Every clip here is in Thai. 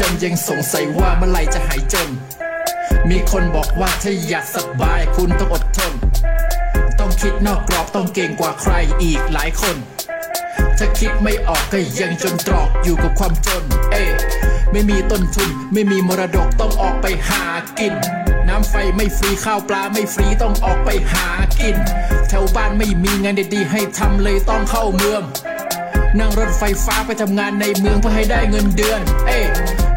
กวันพวกฉันยังสงสัยว่าเมื่อไหร่จะหายจน มีคนบอกว่าถ้าอยากสบายคุณต้องอดทน ต้องคิดนอกกรอบต้องเก่งกว่าใครอีกหลายคน ถ้าคิดไม่ออกก็ยังจนตรอกอยู่กับความจน เอ้ไม่มีต้นทุน ไม่มีมรดกต้องออกไปหากิน น้ำไฟไม่ฟรีข้าวปลาไม่ฟรีต้องออกไปหากิน แถวบ้านไม่มีงานดีๆให้ทำเลยต้องเข้าเมืองนั่งรถไฟฟ้าไปทำงานในเมืองเพื่อให้ได้เงินเดือน เอ้ย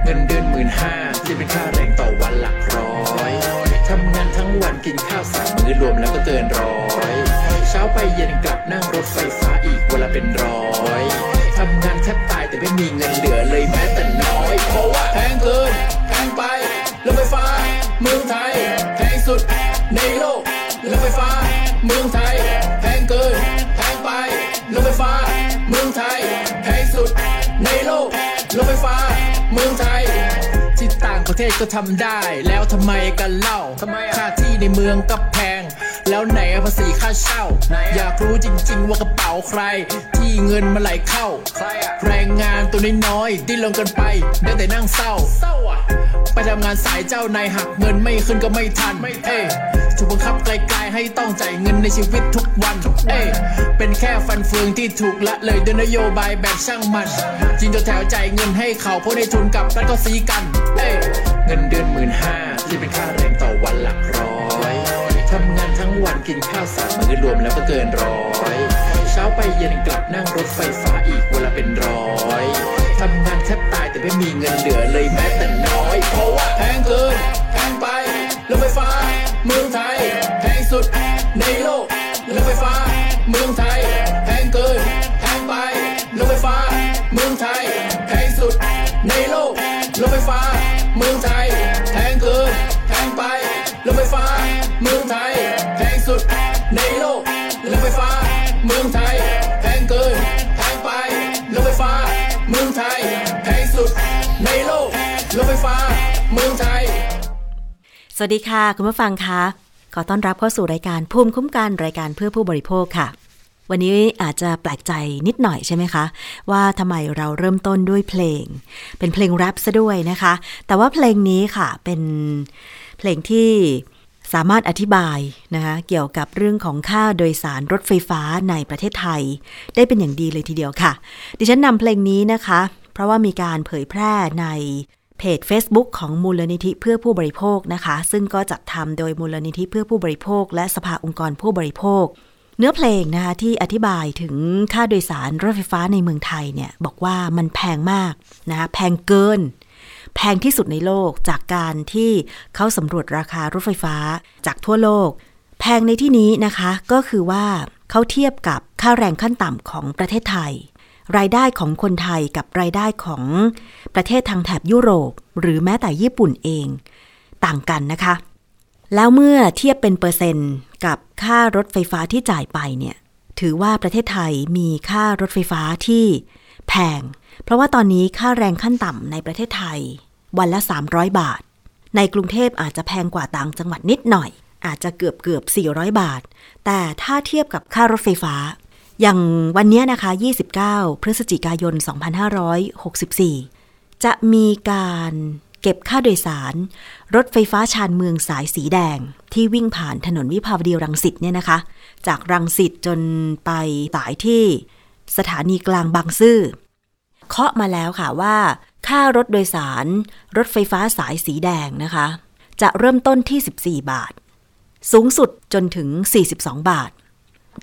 เงินเดือนหมื่นห้าที่เป็นค่าแรงต่อวันหลักร้อยทำงานทั้งวันกินข้าวสามมื้อรวมแล้วก็เกินร้อยเช้าไปเย็นกลับนั่งรถไฟฟ้าอีกวันละเป็นร้อยทำงานแทบตายแต่ไม่มีเงินเหลือเลยแม้แต่น้อย เพราะว่าแพงเกินแพงไปรถไฟฟ้าเมืองไทยแพงสุดในโลกรถไฟฟ้าเมืองไทยแพงเกินแพงไปรถไฟฟ้าเมืองไทยแพงสุดในโลกรถไฟฟ้า เมืองไทย ที่ต่างประเทศก็ทำได้ แล้วทำไมกันเล่าค่าที่ในเมืองก็แพง แล้วไหนภาษีค่าเช่า อยากรู้จริง ๆ ว่ากระเป๋าใคร ที่เงินมาไหลเข้า แรงงานตัวน้อยๆดิ้นรนกันไป ได้แต่นั่งเศร้า ไปทำงานสายเจ้านายหักเงินไม่ขึ้นก็ไม่ทันเอ้ยถูกบังคับไกลๆให้ต้องจ่ายเงินในชีวิตทุกวัน เอ้ยเป็นแค่ฟันเฟืองที่ถูกละเลยด้วยนโยบายแบบช่างมันจินตัวแถวจ่ายเงินให้เขาเพราะในทุนกับรัฐก็ซีกัน เอ้ยเงินเดือนหมื่นห้าที่เป็นค่าแรงต่อวันหลักร้อยทำงานทั้ง วันกินข้าวสามมื้อรวมแล้วก็เกินร้อยเช้าไปเย็นกลับนั่งรถไฟฟ้าอีกวันละเป็นร้อยทำงานแทบตายแต่ไม่มีเงินเหลือเลยแม้แต่น้อย เพราะว่าแพงเกินแพงไปรถไฟฟ้าเมืองไทยแพงสุดในโลกรถไฟฟ้าเมืองไทยแพงเกินแพงไปรถไฟฟ้าเมืองไทยแพงสุดในโลก สวัสดีค่ะ คุณผู้ฟังคะขอต้อนรับเข้าสู่รายการภูมิคุ้มกันรายการเพื่อผู้บริโภคค่ะ วันนี้อาจจะแปลกใจนิดหน่อยใช่ไหมคะ ว่าทำไมเราเริ่มต้นด้วยเพลง เป็นเพลงแรปซะด้วยนะคะ แต่ว่าเพลงนี้ค่ะเป็นเพลงที่สามารถอธิบายนะคะเกี่ยวกับเรื่องของค่าโดยสารรถไฟฟ้าในประเทศไทย ได้เป็นอย่างดีเลยทีเดียวค่ะ ดิฉันนำเพลงนี้นะคะ เพราะว่ามีการเผยแพร่ใน เพจ Facebook ของมูลนิธิเพื่อผู้บริโภคนะคะ ซึ่งก็จัดทำโดยมูลนิธิเพื่อผู้บริโภค และสภาองค์กรผู้บริโภค เนื้อเพลงนะคะที่อธิบายถึงค่าโดยสารรถไฟฟ้าในเมืองไทยเนี่ยบอกว่ามันแพงมากนะคะแพงเกิน แพงที่สุดในโลกจากการที่เขาสำรวจราคารถไฟฟ้าจากทั่วโลก แพงในที่นี้นะคะก็คือว่าเขาเทียบกับค่าแรงขั้นต่ำของประเทศไทย รายได้ของคนไทยกับรายได้ของประเทศทางแถบยุโรป หรือแม้แต่ญี่ปุ่นเองต่างกันนะคะ แล้วเมื่อเทียบเป็นเปอร์เซ็นต์กับค่ารถไฟฟ้าที่จ่ายไปเนี่ยถือว่าประเทศไทยมีค่ารถไฟฟ้าที่แพง เพราะว่าตอนนี้ค่าแรงขั้นต่ำในประเทศไทย วันละ 300 บาท ในกรุงเทพอาจจะแพงกว่าต่างจังหวัดนิดหน่อย อาจจะเกือบเกือบ400 บาท แต่ถ้าเทียบกับค่ารถไฟฟ้า อย่างวันนี้นะคะ 29 พฤศจิกายน 2564 จะมีการเก็บค่าโดยสาร รถไฟฟ้าชานเมืองสายสีแดง ที่วิ่งผ่านถนนวิภาวดีรังสิตเนี่ยนะคะ จากรังสิตจนไปสายที่สถานีกลางบางซื่อเคาะมาแล้วค่ะว่า ค่ารถโดยสาร รถไฟฟ้าสายสีแดงนะคะ จะเริ่มต้นที่ 14 บาท สูงสุดจนถึง 42 บาท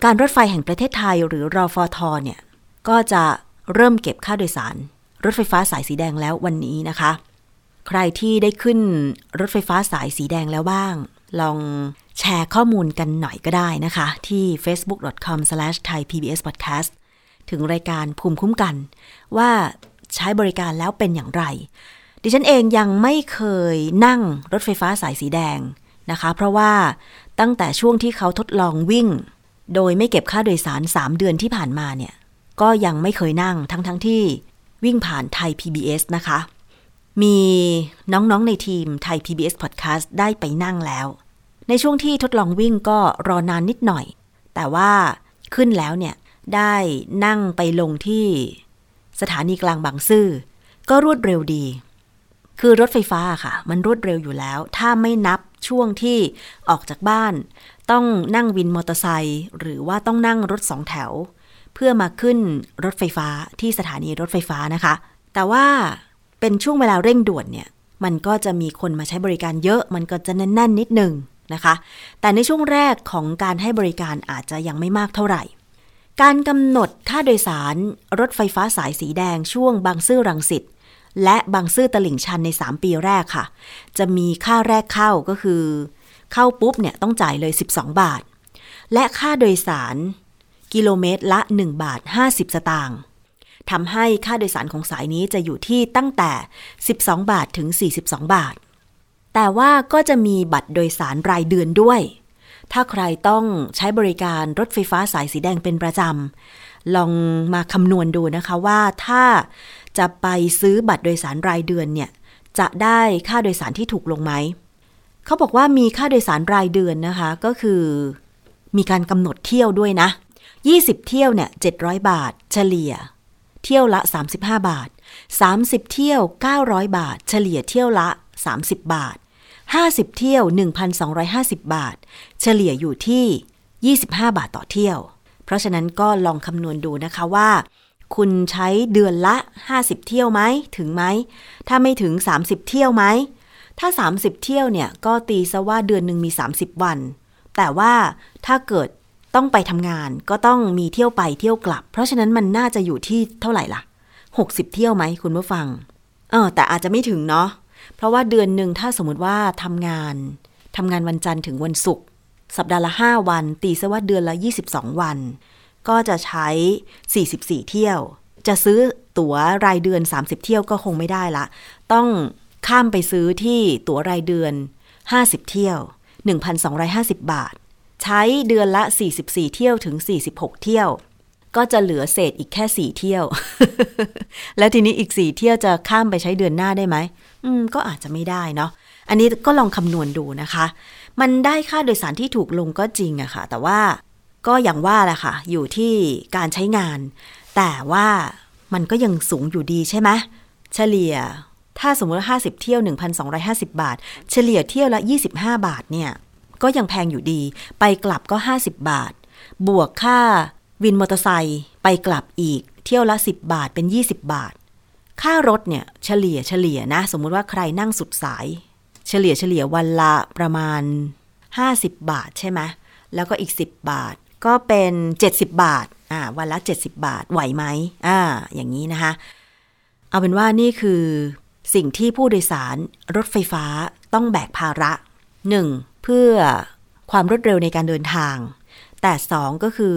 การรถไฟแห่งประเทศไทยหรือรอฟอทเนี่ย ก็จะเริ่มเก็บค่าโดยสาร รถไฟฟ้าสายสีแดงแล้ววันนี้นะคะ ใครที่ได้ขึ้นรถไฟฟ้าสายสีแดงแล้วบ้าง ลองแชร์ข้อมูลกันหน่อยก็ได้นะคะ ที่ facebook.com/thaipbspodcast ถึงรายการภูมิคุ้มกัน ว่าใช้บริการแล้วเป็นอย่างไร ดิฉันเองยังไม่เคยนั่งรถไฟฟ้าสายสีแดงนะคะ เพราะว่าตั้งแต่ช่วงที่เขาทดลองวิ่ง โดยไม่เก็บค่าโดยสาร 3 เดือนที่ผ่านมาเนี่ย ก็ยังไม่เคยนั่งทั้งๆทที่วิ่งผ่านไทย PBS นะคะ มีน้องๆในทีมไทย PBS Podcast ได้ไปนั่งแล้ว ในช่วงที่ทดลองวิ่งก็รอนานนิดหน่อย แต่ว่าขึ้นแล้วเนี่ย ได้นั่งไปลงที่สถานีกลางบางซื่อ ก็รวดเร็วดี คือรถไฟฟ้าค่ะ มันรวดเร็วอยู่แล้ว ถ้าไม่นับช่วงที่ออกจากบ้าน ต้องนั่งวินมอเตอร์ไซค์หรือว่าต้องนั่งรถสองแถว เพื่อมาขึ้นรถไฟฟ้าที่สถานีรถไฟฟ้านะคะ แต่ว่าเป็นช่วงเวลาเร่งด่วนเนี่ยมันก็จะมีคนมาใช้บริการเยอะ มันก็จะแน่นๆนิดนึงนะคะ แต่ในช่วงแรกของการให้บริการอาจจะยังไม่มากเท่าไหร่ การกำหนดค่าโดยสารรถไฟฟ้าสายสีแดงช่วงบางซื่อรังสิตและบางซื่อตลิ่งชันใน 3 ปีแรกค่ะ จะมีค่าแรกเข้าก็คือ เข้าปุ๊บเนี่ยต้องจ่ายเลย 12 บาท และค่าโดยสาร กิโลเมตรละ 1 บาท 50 สตางค์ทำให้ค่าโดยสารของสายนี้จะอยู่ที่ตั้งแต่ 12 บาทถึง 42 บาท แต่ว่าก็จะมีบัตรโดยสารรายเดือนด้วย ถ้าใครต้องใช้บริการรถไฟฟ้าสายสีแดงเป็นประจำ ลองมาคำนวณดูนะคะว่าถ้าจะไปซื้อบัตรโดยสารรายเดือนเนี่ย จะได้ค่าโดยสารที่ถูกลงไหม เขาบอกว่ามีค่าโดยสารรายเดือนนะคะ ก็คือ มีการกำหนดเที่ยวด้วยนะ 20 เที่ยวเนี่ย700 บาท เฉลี่ย เที่ยวละ 35 บาท 30 เที่ยว 900 บาท เฉลี่ยเที่ยวละ 30 บาท 50 เที่ยว 1,250 บาท เฉลี่ยอยู่ที่ 25 บาทต่อเที่ยว เพราะฉะนั้นก็ลองคำนวณดูนะคะว่าคุณใช้เดือนละ 50 เที่ยวไหม ถึงไหม ถ้าไม่ถึง 30 เที่ยวไหม ถ้า 30 เที่ยวเนี่ยก็ตีซะว่าเดือนหนึ่งมี 30 วัน แต่ว่าถ้าเกิดต้องไปทำงานก็ต้องมีเที่ยวไปเที่ยวกลับ เพราะฉะนั้นมันน่าจะอยู่ที่เท่าไหร่ล่ะ 60 เที่ยวไหมคุณผู้ฟังเออแต่อาจจะไม่ถึงเนาะเพราะว่าเดือนหนึ่งถ้าสมมติว่าทำงานทำงานวันจันทร์ถึงวันศุกร์สัปดาห์ละ 5 วัน ตีซะว่าเดือนละ 22 วัน ก็จะใช้ 44 เที่ยว จะซื้อตั๋วรายเดือน 30 เที่ยวก็คงไม่ได้ละ ต้อง ข้ามไปซื้อที่ตั๋วรายเดือน 50 เที่ยว 1,250 บาท ใช้เดือนละ 44 เที่ยวถึง 46 เที่ยว ก็จะเหลือเศษอีกแค่ 4 เที่ยว แล้วทีนี้อีก 4 เที่ยวจะข้ามไปใช้เดือนหน้าได้ไหมอืม ก็อาจจะไม่ได้เนาะ อันนี้ก็ลองคำนวณดูนะคะ มันได้ค่าโดยสารที่ถูกลงก็จริงอะค่ะ แต่ว่าก็อย่างว่าแหละค่ะ อยู่ที่การใช้งาน แต่ว่ามันก็ยังสูงอยู่ดีใช่ไหมเฉลี่ย ถ้าสมมติว่า50 เที่ยว 1,250 บาท เฉลี่ยเที่ยวละ 25 บาทเนี่ยก็ยังแพงอยู่ดี ไปกลับก็ 50 บาท บวกค่าวินมอเตอร์ไซค์ไปกลับอีก เที่ยวละ 10 บาทเป็น 20 บาท ค่ารถเนี่ยเฉลี่ยเฉลี่ยนะ สมมุติว่าใครนั่งสุดสาย เฉลี่ยเฉลี่ยวันละประมาณ 50 บาทใช่ไหมแล้วก็อีก 10 บาทก็เป็น 70 บาทอ่าวันละ 70 บาทไหวไหมอ่าอย่างนี้นะคะ เอาเป็นว่านี่คือ สิ่งที่ผู้โดยสารรถไฟฟ้าต้องแบกภาระ 1. เพื่อความรวดเร็วในการเดินทาง แต่ 2 ก็คือ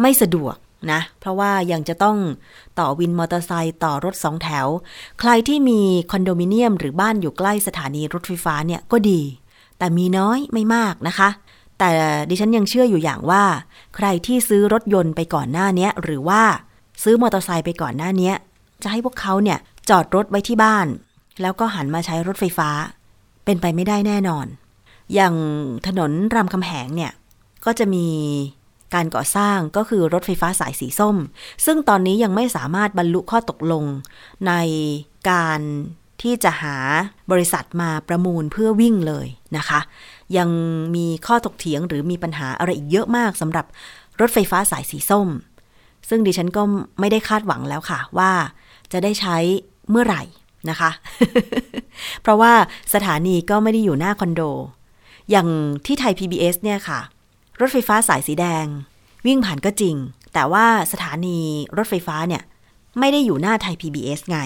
ไม่สะดวกนะ เพราะว่ายังจะต้องต่อวินมอเตอร์ไซค์ต่อรถสองแถว ใครที่มีคอนโดมิเนียมหรือบ้านอยู่ใกล้สถานีรถไฟฟ้าเนี่ยก็ดี แต่มีน้อยไม่มากนะคะ แต่ดิฉันยังเชื่ออยู่อย่างว่า ใครที่ซื้อรถยนต์ไปก่อนหน้านี้หรือว่าซื้อมอเตอร์ไซค์ไปก่อนหน้านี้จะให้พวกเขาเนี่ยจอดรถไว้ที่บ้าน แล้วก็หันมาใช้รถไฟฟ้า เป็นไปไม่ได้แน่นอน อย่างถนนรามคำแหงเนี่ย ก็จะมีการก่อสร้างก็คือรถไฟฟ้าสายสีส้ม ซึ่งตอนนี้ยังไม่สามารถบรรลุข้อตกลง ในการที่จะหาบริษัทมาประมูลเพื่อวิ่งเลยนะคะ ยังมีข้อถกเถียงหรือมีปัญหาอะไรอีกเยอะมากสำหรับรถไฟฟ้าสายสีส้ม ซึ่งดิฉันก็ไม่ได้คาดหวังแล้วค่ะว่าจะได้ใช้เมื่อไหร่ นะคะ เพราะว่าสถานีก็ไม่ได้อยู่หน้าคอนโด อย่างที่ไทย PBS เนี่ยค่ะ รถไฟฟ้าสายสีแดง วิ่งผ่านก็จริง แต่ว่าสถานีรถไฟฟ้าเนี่ย ไม่ได้อยู่หน้าไทย PBS ไง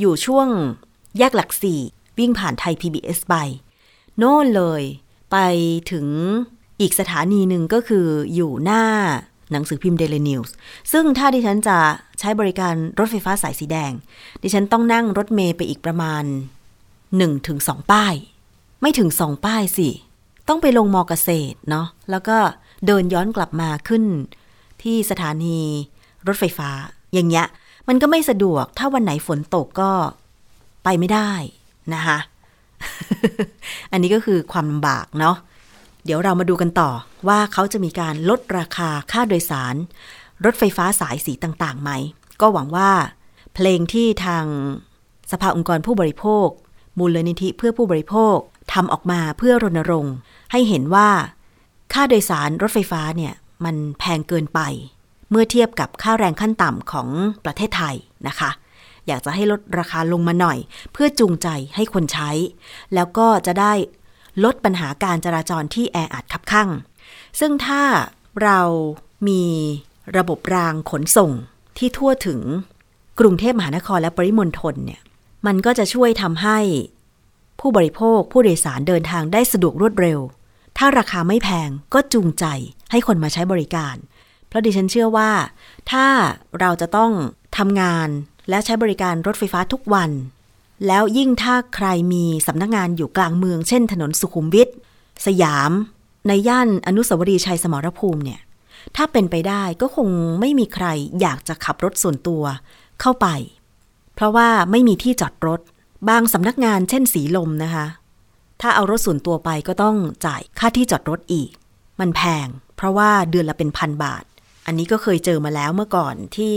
อยู่ช่วงแยกหลักสี่วิ่งผ่านไทย PBS ไป โน่นเลย ไปถึงอีกสถานีหนึ่งก็คืออยู่หน้า หนังสือพิมพ์ Daily News ซึ่งถ้าดิฉันจะใช้บริการรถไฟฟ้าสายสีแดง ดิฉันต้องนั่งรถเมย์ไปอีกประมาณ1ถึง2ป้าย ไม่ถึง 2 ป้ายสิ ต้องไปลงมอเกษตรเนาะแล้วก็เดินย้อนกลับมาขึ้น ที่สถานีรถไฟฟ้า อย่างเงี้ยมันก็ไม่สะดวกถ้าวันไหนฝนตกก็ไปไม่ได้นะคะ อันนี้ก็คือความลำบากเนาะ เดี๋ยวเรามาดูกันต่อว่าเขาจะมีการลดราคาค่าโดยสาร รถไฟฟ้าสายสีต่างๆไหม ก็หวังว่า เพลงที่ทางสภาองค์กรผู้บริโภค มูลนิธิเพื่อผู้บริโภคทำออกมาเพื่อรณรงค์ ให้เห็นว่า ค่าโดยสารรถไฟฟ้าเนี่ยมันแพงเกินไป เมื่อเทียบกับค่าแรงขั้นต่ำของประเทศไทยนะคะอยากจะให้ลดราคาลงมาหน่อย เพื่อจูงใจให้คนใช้ แล้วก็จะได้ ลดปัญหาการจราจรที่แออัดขับข้างซึ่งถ้าเรามีระบบรางขนส่งที่ทั่วถึงกรุงเทพมหานครและปริมณฑลเนี่ย มันก็จะช่วยทำให้ผู้บริโภคผู้โดยสารเดินทางได้สะดวกรวดเร็ว ถ้าราคาไม่แพงก็จูงใจให้คนมาใช้บริการ เพราะดิฉันเชื่อว่า ถ้าเราจะต้องทำงานและใช้บริการรถไฟฟ้าทุกวัน แล้วยิ่งถ้าใครมีสำนักงานอยู่กลางเมือง เช่น ถนนสุขุมวิทสยาม ในย่านอนุสาวรีย์ชัยสมรภูมิเนี่ย ถ้าเป็นไปได้ก็คงไม่มีใครอยากจะขับรถส่วนตัวเข้าไป เพราะว่าไม่มีที่จอดรถ บางสำนักงานเช่นสีลมนะคะ ถ้าเอารถส่วนตัวไปก็ต้องจ่ายค่าที่จอดรถอีก มันแพง เพราะว่าเดือนละเป็นพันบาท อันนี้ก็เคยเจอมาแล้วเมื่อก่อนที่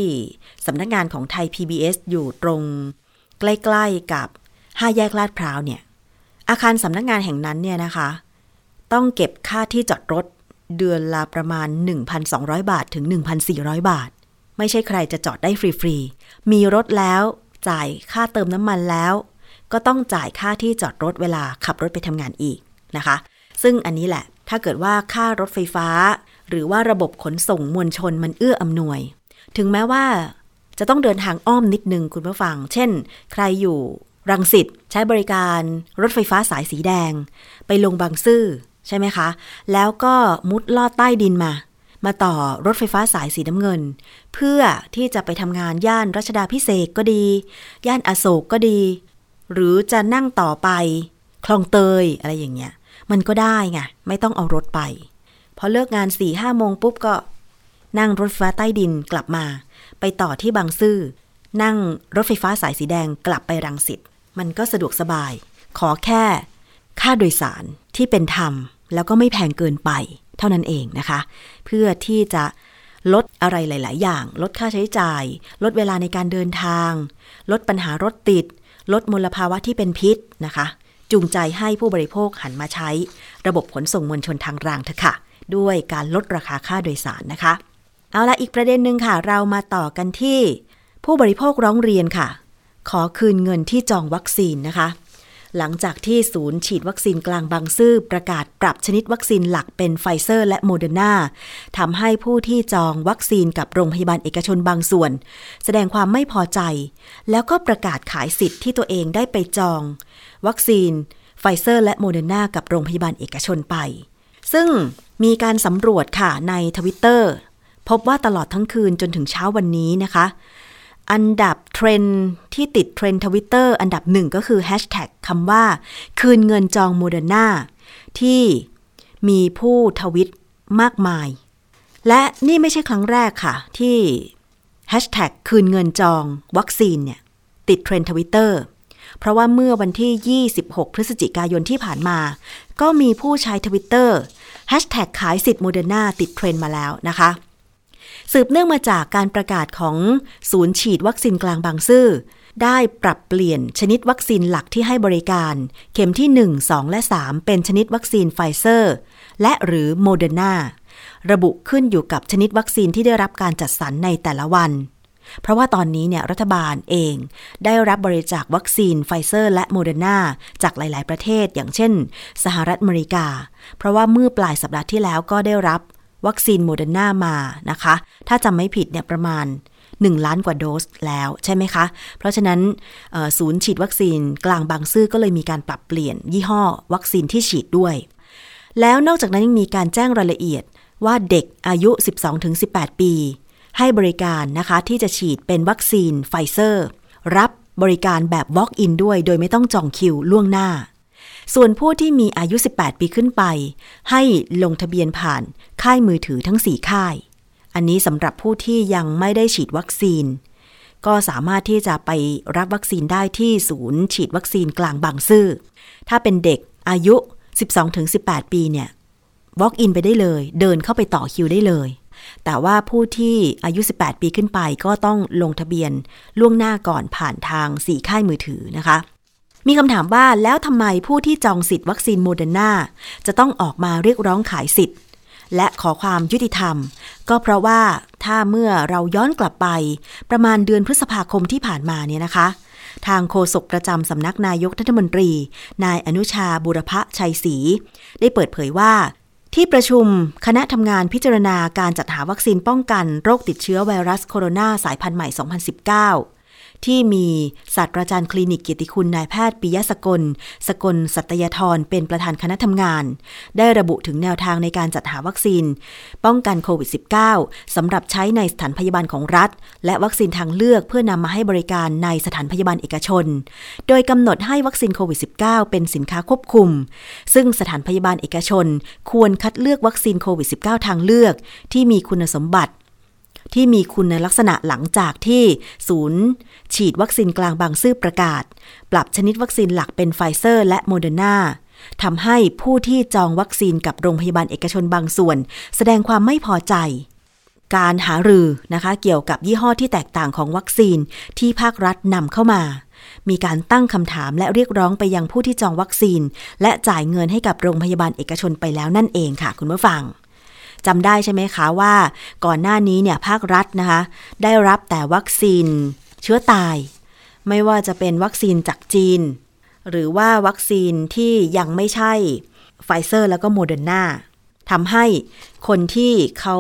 สำนักงานของไทย PBS อยู่ตรง ใกล้ๆกับห้าแยกลาดพร้าวเนี่ย อาคารสำนักงานแห่งนั้นเนี่ยนะคะ ต้องเก็บค่าที่จอดรถเดือนละประมาณ 1,200 บาทถึง 1,400 บาท ไม่ใช่ใครจะจอดได้ฟรีๆ มีรถแล้วจ่ายค่าเติมน้ำมันแล้ว ก็ต้องจ่ายค่าที่จอดรถเวลาขับรถไปทำงานอีกนะคะ ซึ่งอันนี้แหละ ถ้าเกิดว่าค่ารถไฟฟ้า หรือว่าระบบขนส่งมวลชนมันเอื้ออำนวย ถึงแม้ว่า จะต้องเดินทางอ้อมนิดนึงคุณผู้ฟัง เช่น ใครอยู่รังสิตใช้บริการรถไฟฟ้าสายสีแดง ไปลงบางซื่อใช่ไหมคะ แล้วก็มุดลอดใต้ดินมา มาต่อรถไฟฟ้าสายสีน้ำเงิน เพื่อที่จะไปทำงานย่านรัชดาพิเศษก็ดี ย่านอโศกก็ดี หรือจะนั่งต่อไป คลองเตยอะไรอย่างเงี้ย มันก็ได้ไงไม่ต้องเอารถไปพอเลิกงาน4ี่ห้าโมงปุ๊บก็ นั่งรถไฟฟ้าใต้ดินกลับมา ไปต่อที่บางซื่อ นั่งรถไฟฟ้าสายสีแดงกลับไปรังสิต มันก็สะดวกสบาย ขอแค่ ค่าโดยสารที่เป็นธรรม แล้วก็ไม่แพงเกินไป เท่านั้นเองนะคะ เพื่อที่จะลดอะไรหลาย ๆ อย่าง ลดค่าใช้จ่าย ลดเวลาในการเดินทาง ลดปัญหารถติด ลดมลภาวะที่เป็นพิษนะคะ จูงใจให้ผู้บริโภคหันมาใช้ ระบบขนส่งมวลชนทางรางเถอะค่ะ ด้วยการลดราคาค่าโดยสารนะคะ เอาละอีกประเด็นหนึ่งค่ะ เรามาต่อกันที่ ผู้บริโภคร้องเรียนค่ะ ขอคืนเงินที่จองวัคซีนนะคะ หลังจากที่ศูนย์ฉีดวัคซีนกลางบางซื่อประกาศปรับชนิดวัคซีนหลักเป็นไฟเซอร์และโมเดอร์นาทำให้ผู้ที่จองวัคซีนกับโรงพยาบาลเอกชนบางส่วน แสดงความไม่พอใจ แล้วก็ประกาศขายสิทธิ์ที่ตัวเองได้ไปจอง วัคซีนไฟเซอร์และโมเดอร์นากับโรงพยาบาลเอกชนไป ซึ่งมีการสำรวจค่ะในทวิตเตอร์ พบว่าตลอดทั้งคืนจนถึงเช้าวันนี้นะคะ อันดับเทรนด์ที่ติดเทรนด์ทวิตเตอร์อันดับหนึ่งก็คือแฮชแท็กคำว่า คืนเงินจองโมเดอร์นาที่มีผู้ทวิตมากมาย และนี่ไม่ใช่ครั้งแรกค่ะ ที่แฮชแท็กคืนเงินจองวัคซีนเนี่ย ติดเทรนด์ทวิตเตอร์เพราะว่าเมื่อวันที่ 26 พฤศจิกายนที่ผ่านมา ก็มีผู้ใช้ทวิตเตอร์แฮชแท็กขายสิทธิ์โมเดอร์นาติดเทรนด์มาแล้วนะคะ สืบเนื่องมาจากการประกาศของศูนย์ฉีดวัคซีนกลางบางซื่อ ได้ปรับเปลี่ยนชนิดวัคซีนหลักที่ให้บริการ เข็มที่ 1 2 และ 3 เป็นชนิดวัคซีนไฟเซอร์ และหรือโมเดอร์นาระบุขึ้นอยู่กับชนิดวัคซีนที่ได้รับการจัดสรรในแต่ละวัน เพราะว่าตอนนี้เนี่ยรัฐบาลเองได้รับบริจาควัคซีนไฟเซอร์และโมเดอร์นาจากหลาย ๆ ประเทศ อย่างเช่น สหรัฐอเมริกา เพราะว่าเมื่อปลายสัปดาห์ที่แล้วก็ได้รับ วัคซีนโมเดอร์นามานะคะ ถ้าจำไม่ผิดเนี่ยประมาณ 1 ล้านกว่าโดสแล้วใช่ไหมคะ เพราะฉะนั้นศูนย์ฉีดวัคซีนกลางบางซื่อก็เลยมีการปรับเปลี่ยนยี่ห้อวัคซีนที่ฉีดด้วย แล้วนอกจากนั้นยังมีการแจ้งรายละเอียดว่าเด็กอายุ 12-18 ปี ให้บริการนะคะที่จะฉีดเป็นวัคซีนไฟเซอร์ รับบริการแบบ Walk-in ด้วย โดยไม่ต้องจองคิวล่วงหน้า ส่วนผู้ที่มีอายุ 18 ปีขึ้นไป ให้ลงทะเบียนผ่านค่ายมือถือทั้ง 4 ค่าย อันนี้สำหรับผู้ที่ยังไม่ได้ฉีดวัคซีน ก็สามารถที่จะไปรับวัคซีนได้ที่ศูนย์ ฉีดวัคซีนกลางบางซื่อ ถ้าเป็นเด็กอายุ 12-18 ปีเนี่ย walk in ไปได้เลย เดินเข้าไปต่อคิวได้เลย แต่ว่าผู้ที่อายุ 18 ปีขึ้นไปก็ต้องลงทะเบียนล่วงหน้าก่อนผ่านทาง 4 ค่ายมือถือนะคะ มีคำถามว่าแล้วทำไมผู้ที่จองสิทธิ์วัคซีนโมเดอร์นาจะต้องออกมาเรียกร้องขายสิทธิ์ และขอความยุติธรรม ก็เพราะว่าถ้าเมื่อเราย้อนกลับไป ประมาณเดือนพฤษภาคมที่ผ่านมาเนี่ยนะคะ ทางโฆษกประจำสำนักนายกรัฐมนตรี นายอนุชาบูรพชัยศรีได้เปิดเผยว่าที่ประชุมคณะทำงานพิจารณาการจัดหาวัคซีนป้องกันโรคติดเชื้อไวรัสโคโรนาสายพันธุ์ใหม่ 2019 ที่มีศาสตราจารย์คลินิกเกียรติคุณนายแพทย์ปิยสกล สกลสัตยธรเป็นประธานคณะทำงาน ได้ระบุถึงแนวทางในการจัดหาวัคซีน ป้องกันโควิด -19 สำหรับใช้ในสถานพยาบาลของรัฐ และวัคซีนทางเลือกเพื่อนำมาให้บริการในสถานพยาบาลเอกชน โดยกำหนดให้วัคซีนโควิด -19 เป็นสินค้าควบคุม ซึ่งสถานพยาบาลเอกชน ควรคัดเลือกวัคซีนโควิด -19 ทางเลือก ที่มีคุณสมบัติ ที่มีคุณลักษณะหลังจากที่ศูนย์ ฉีดวัคซีนกลางบางซื่อประกาศ ปรับชนิดวัคซีนหลักเป็นไฟเซอร์ และโมเดอร์นาทำให้ผู้ที่จองวัคซีนกับโรงพยาบาลเอกชนบางส่วน แสดงความไม่พอใจ การหารือนะคะ เกี่ยวกับยี่ห้อที่แตกต่างของวัคซีนที่ภาครัฐนำเข้ามา มีการตั้งคำถามและเรียกร้องไปยังผู้ที่จองวัคซีน และจ่ายเงินให้กับโรงพยาบาลเอกชนไปแล้วนั่นเองค่ะ คุณผู้ฟัง จำได้ใช่ไหมคะว่า ก่อนหน้านี้เนี่ยภาครัฐนะคะ ได้รับแต่วัคซีน เชื้อตาย ไม่ว่าจะเป็นวัคซีนจากจีน หรือว่าวัคซีนที่ยังไม่ใช่ไฟเซอร์แล้วก็โมเดอร์นาทำให้คนที่เขา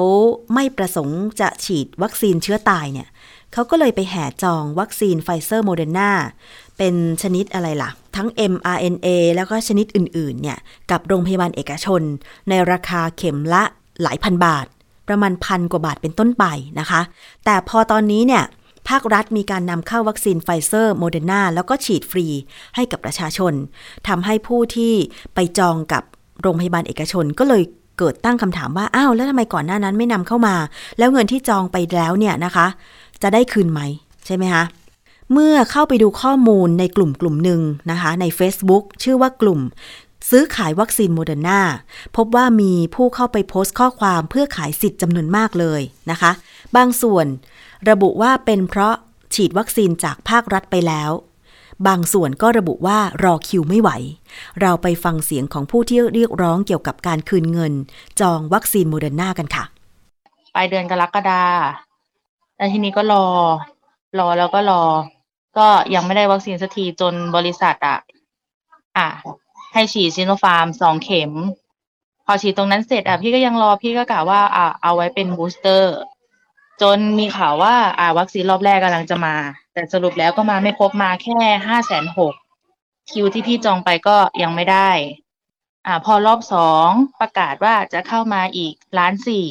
ไม่ประสงค์จะฉีดวัคซีนเชื้อตายเนี่ยเขาก็เลยไปแห่จองวัคซีนไฟเซอร์โมเดอร์นาเป็นชนิดอะไรล่ะ ทั้ง mRNA แล้วก็ชนิดอื่น ๆ เนี่ย กับโรงพยาบาลเอกชน ในราคาเข็มละ หลายพันบาท ประมาณพันกว่าบาทเป็นต้นไปนะคะ แต่พอตอนนี้เนี่ยภาครัฐมีการนำเข้าวัคซีนไฟเซอร์โมเดอร์นาแล้วก็ฉีดฟรีให้กับประชาชนทำให้ผู้ที่ไปจองกับโรงพยาบาลเอกชนก็เลยเกิดตั้งคำถามว่า อ้าว แล้วทำไมก่อนหน้านั้นไม่นำเข้ามา แล้วเงินที่จองไปแล้วเนี่ยนะคะ จะได้คืนไหม ใช่ไหมคะ เมื่อเข้าไปดูข้อมูลในกลุ่มกลุ่มหนึ่งนะคะ ใน Facebook ชื่อว่ากลุ่ม ซื้อขายวัคซีนโมเดอร์นาพบว่ามีผู้เข้าไปโพสต์ข้อความเพื่อขายสิทธิ์จำนวนมากเลยนะคะ บางส่วนระบุว่าเป็นเพราะฉีดวัคซีนจากภาครัฐไปแล้ว บางส่วนก็ระบุว่ารอคิวไม่ไหว เราไปฟังเสียงของผู้ที่เรียกร้องเกี่ยวกับการคืนเงิน จองวัคซีนโมเดอร์นากันค่ะ ปลายเดือนกรกฎาแล้วทีนี้ก็รอ รอแล้วก็รอ ก็ยังไม่ได้วัคซีนสักทีจนบริษัทอะอะ ให้ฉีดซิโนฟาร์มสองเข็ม พอฉีดตรงนั้นเสร็จอะพี่ก็ยังรอพี่ก็กะว่า อะเอาไว้เป็น booster จนมีข่าวว่า อ่าวัคซีนรอบแรกกำลังจะมา แต่สรุปแล้วก็มาไม่ครบมาแค่ห้าแสนหกคิวที่พี่จองไปก็ยังไม่ได้ อ่า พอรอบสองประกาศว่าจะเข้ามาอีกล้านสี่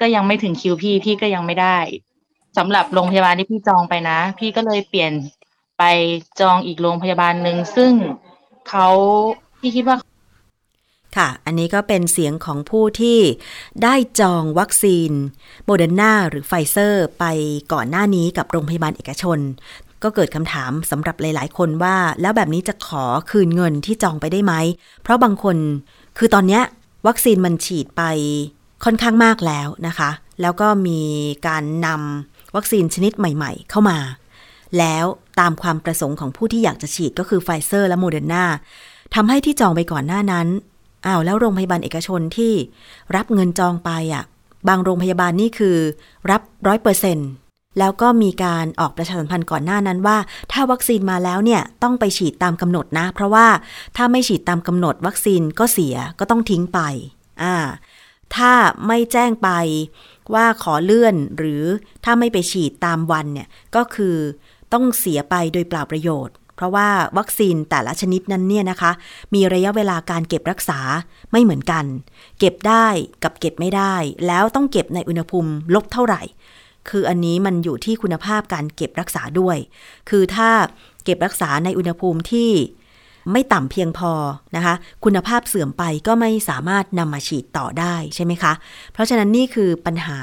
ก็ยังไม่ถึงคิวพี่พี่ก็ยังไม่ได้สำหรับโรงพยาบาลที่พี่จองไปนะ พี่ก็เลยเปลี่ยนไปจองอีกโรงพยาบาลหนึ่งซึ่ง เขาพี่คิดว่า ค่ะ อันนี้ก็เป็นเสียงของผู้ที่ได้จองวัคซีนโมเดอร์นาหรือไฟเซอร์ ไปก่อนหน้านี้กับโรงพยาบาลเอกชน ก็เกิดคำถามสำหรับหลาย ๆ คนว่า แล้วแบบนี้จะขอคืนเงินที่จองไปได้ไหม เพราะบางคนคือตอนนี้วัคซีนมันฉีดไปค่อนข้างมากแล้วนะคะ แล้วก็มีการนำวัคซีนชนิดใหม่ ๆ เข้ามา แล้ว ตามความประสงค์ของผู้ที่อยากจะฉีดก็คือไฟเซอร์และโมเดอร์นาทำให้ที่จองไปก่อนหน้านั้นอ้าวแล้วโรงพยาบาลเอกชนที่รับเงินจองไปอะบางโรงพยาบาลนี่คือรับร้อยเปอร์เซ็นแล้วก็มีการออกประชาสัมพันธ์ก่อนหน้านั้นว่า ถ้าวัคซีนมาแล้วเนี่ยต้องไปฉีดตามกำหนดนะ เพราะว่าถ้าไม่ฉีดตามกำหนด วัคซีนก็เสียก็ต้องทิ้งไปอ่าถ้าไม่แจ้งไปว่าขอเลื่อนหรือถ้าไม่ไปฉีดตามวันเนี่ยก็คือ ต้องเสียไปโดยเปล่าประโยชน์ เพราะว่าวัคซีนแต่ละชนิดนั้นเนี่ยนะคะ มีระยะเวลาการเก็บรักษาไม่เหมือนกัน เก็บได้กับเก็บไม่ได้ แล้วต้องเก็บในอุณหภูมิลบเท่าไหร่ คืออันนี้มันอยู่ที่คุณภาพการเก็บรักษาด้วย คือถ้าเก็บรักษาในอุณหภูมิที่ไม่ต่ำเพียงพอนะคะ คุณภาพเสื่อมไปก็ไม่สามารถนำมาฉีดต่อได้ใช่ไหมคะ เพราะฉะนั้นนี่คือปัญหา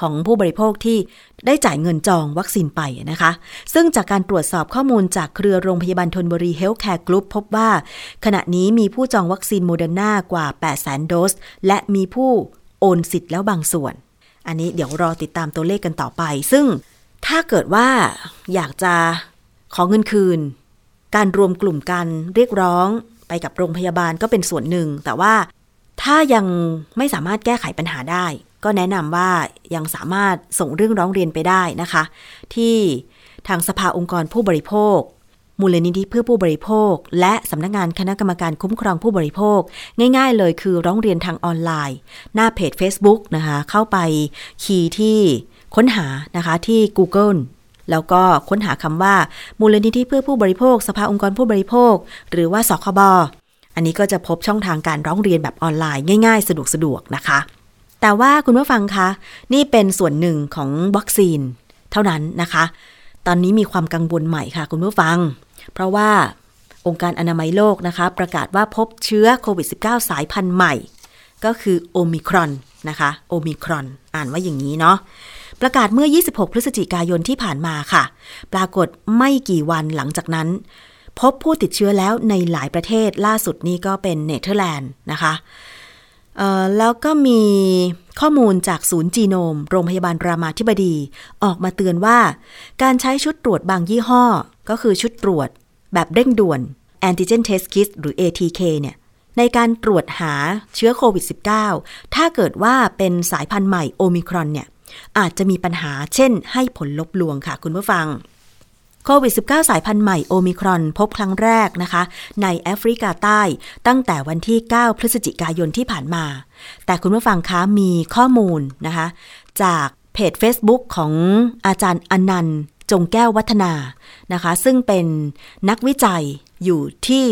ของผู้บริโภคที่ได้จ่ายเงินจองวัคซีนไปนะคะ ซึ่งจากการตรวจสอบข้อมูลจากเครือโรงพยาบาลธนบุรีเฮลท์แคร์กรุ๊ปพบว่า ขณะนี้มีผู้จองวัคซีนโมเดอร์นากว่า 8 0 0 0 0 0 โดส และมีผู้โอนสิทธิ์แล้วบางส่วน อันนี้เดี๋ยวรอติดตามตัวเลขกันต่อไป ซึ่งถ้าเกิดว่าอยากจะขอเงินคืน การรวมกลุ่มกันเรียกร้องไปกับโรงพยาบาลก็เป็นส่วนหนึ่ง แต่ว่าถ้ายังไม่สามารถแก้ไขปัญหาได้ ก็แนะนำว่ายังสามารถส่งเรื่องร้องเรียนไปได้นะคะ ที่ทางสภาองค์กรผู้บริโภค มูลนิธิเพื่อผู้บริโภค และสำนักงานคณะกรรมการคุ้มครองผู้บริโภค ง่าย ๆ เลยคือร้องเรียนทางออนไลน์ หน้าเพจ Facebook นะคะ เข้าไปคีย์ที่ค้นหานะคะที่ Google แล้วก็ค้นหาคำว่า มูลนิธิเพื่อผู้บริโภค สภาองค์กรผู้บริโภค หรือว่าสคบอันนี้ก็จะพบช่องทางการร้องเรียนแบบออนไลน์ง่าย ๆ สะดวกสะดวกนะคะ แต่ว่าคุณผู้ฟังคะ นี่เป็นส่วนหนึ่งของวัคซีนเท่านั้นนะคะ ตอนนี้มีความกังวลใหม่ค่ะคุณผู้ฟัง เพราะว่าองค์การอนามัยโลกนะคะ ประกาศว่าพบเชื้อโควิด -19 สายพันธุ์ใหม่ ก็คือโอมิครอนนะคะโอมิครอน อ่านว่าอย่างนี้เนาะประกาศเมื่อ 26 พฤศจิกายนที่ผ่านมาค่ะ ปรากฏไม่กี่วันหลังจากนั้น พบผู้ติดเชื้อแล้วในหลายประเทศล่าสุดนี้ก็เป็นเนเธอร์แลนด์นะคะ แล้วก็มีข้อมูลจากศูนย์จีโนม โรงพยาบาลรามาธิบดี ออกมาเตือนว่า การใช้ชุดตรวจบางยี่ห้อ ก็คือชุดตรวจแบบเร่งด่วน Antigen Test Kit หรือ ATK เนี่ยในการตรวจหาเชื้อโควิด -19 ถ้าเกิดว่าเป็นสายพันธุ์ใหม่โอมิครอนเนี่ยอาจจะมีปัญหาเช่นให้ผลลบลวงค่ะคุณผู้ฟัง โควิด -19 สายพันธุ์ใหม่โอมิครอนพบครั้งแรกนะคะ ในแอฟริกาใต้ตั้งแต่วันที่ 9 พฤศจิกายนที่ผ่านมา แต่คุณผู้ฟังคะมีข้อมูลนะคะ จากเพจ Facebook ของอาจารย์อนันต์ จงแก้ววัฒนานะคะ ซึ่งเป็นนักวิจัยอยู่ที่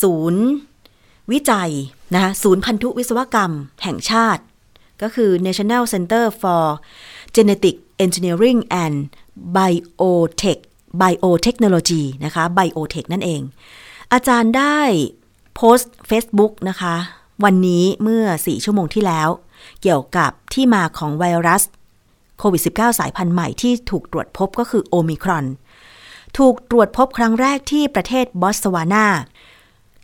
ศูนย์วิจัยนะคะศูนย์พันธุวิศวกรรมแห่งชาติ ก็คือ National Center for Genetic Engineering and Biotech Biotechnology นะคะ Biotech นั่นเอง อาจารย์ได้โพสต์ Facebook นะคะ วันนี้เมื่อ 4 ชั่วโมงที่แล้ว เกี่ยวกับที่มาของไวรัสโควิด -19 สายพันธุ์ใหม่ที่ถูกตรวจพบก็คือโอมิครอน ถูกตรวจพบครั้งแรกที่ประเทศบอสวานา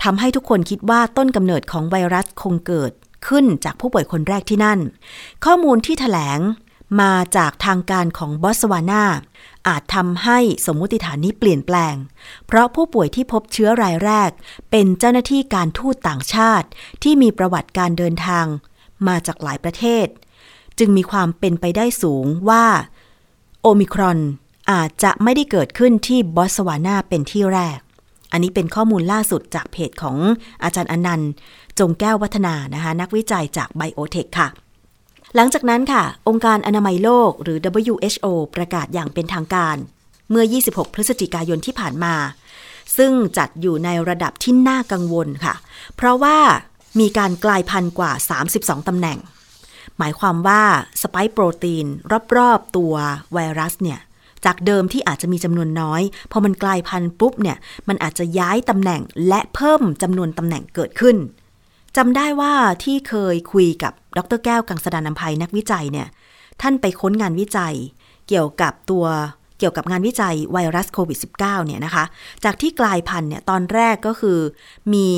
ทำให้ทุกคนคิดว่าต้นกำเนิดของไวรัสคงเกิดขึ้นจากผู้ป่วยคนแรกที่นั่น ข้อมูลที่ถแถลงมาจากทางการของบอสวานา อาจทำให้สมมุติฐานนี้เปลี่ยนแปลง เพราะผู้ป่วยที่พบเชื้อรายแรก เป็นเจ้าหน้าที่การทูตต่างชาติ ที่มีประวัติการเดินทาง มาจากหลายประเทศ จึงมีความเป็นไปได้สูงว่า โอมิครอนอาจจะไม่ได้เกิดขึ้นที่บอสวานาเป็นที่แรก อันนี้เป็นข้อมูลล่าสุดจากเพจของอาจารย์อนันต์ จงแก้ววัฒนานะคะนักวิจัยจากไบโอเทคค่ะ หลังจากนั้นค่ะ องค์การอนามัยโลกหรือ WHO ประกาศอย่างเป็นทางการ เมื่อ 26 พฤศจิกายนที่ผ่านมา ซึ่งจัดอยู่ในระดับที่น่ากังวลค่ะ เพราะว่ามีการกลายพันธุ์กว่า 32ตำแหน่ง หมายความว่าสไปค์โปรตีนรอบๆตัวไวรัสเนี่ยจากเดิมที่อาจจะมีจำนวนน้อย พอมันกลายพันธุ์ปุ๊บเนี่ย มันอาจจะย้ายตำแหน่งและเพิ่มจำนวนตำแหน่งเกิดขึ้นจำได้ว่าที่เคยคุยกับ ดรแก้วกังสดานนภัยนักวิจัยเนี่ยท่านไปค้นงานวิจัย เกี่ยวกับตัวเกี่ยวกับงานวิจัยไวรัสโควิด -19 เนี่ยนะคะ จากที่กลายพันธุ์เนี่ยตอนแรกก็คือมี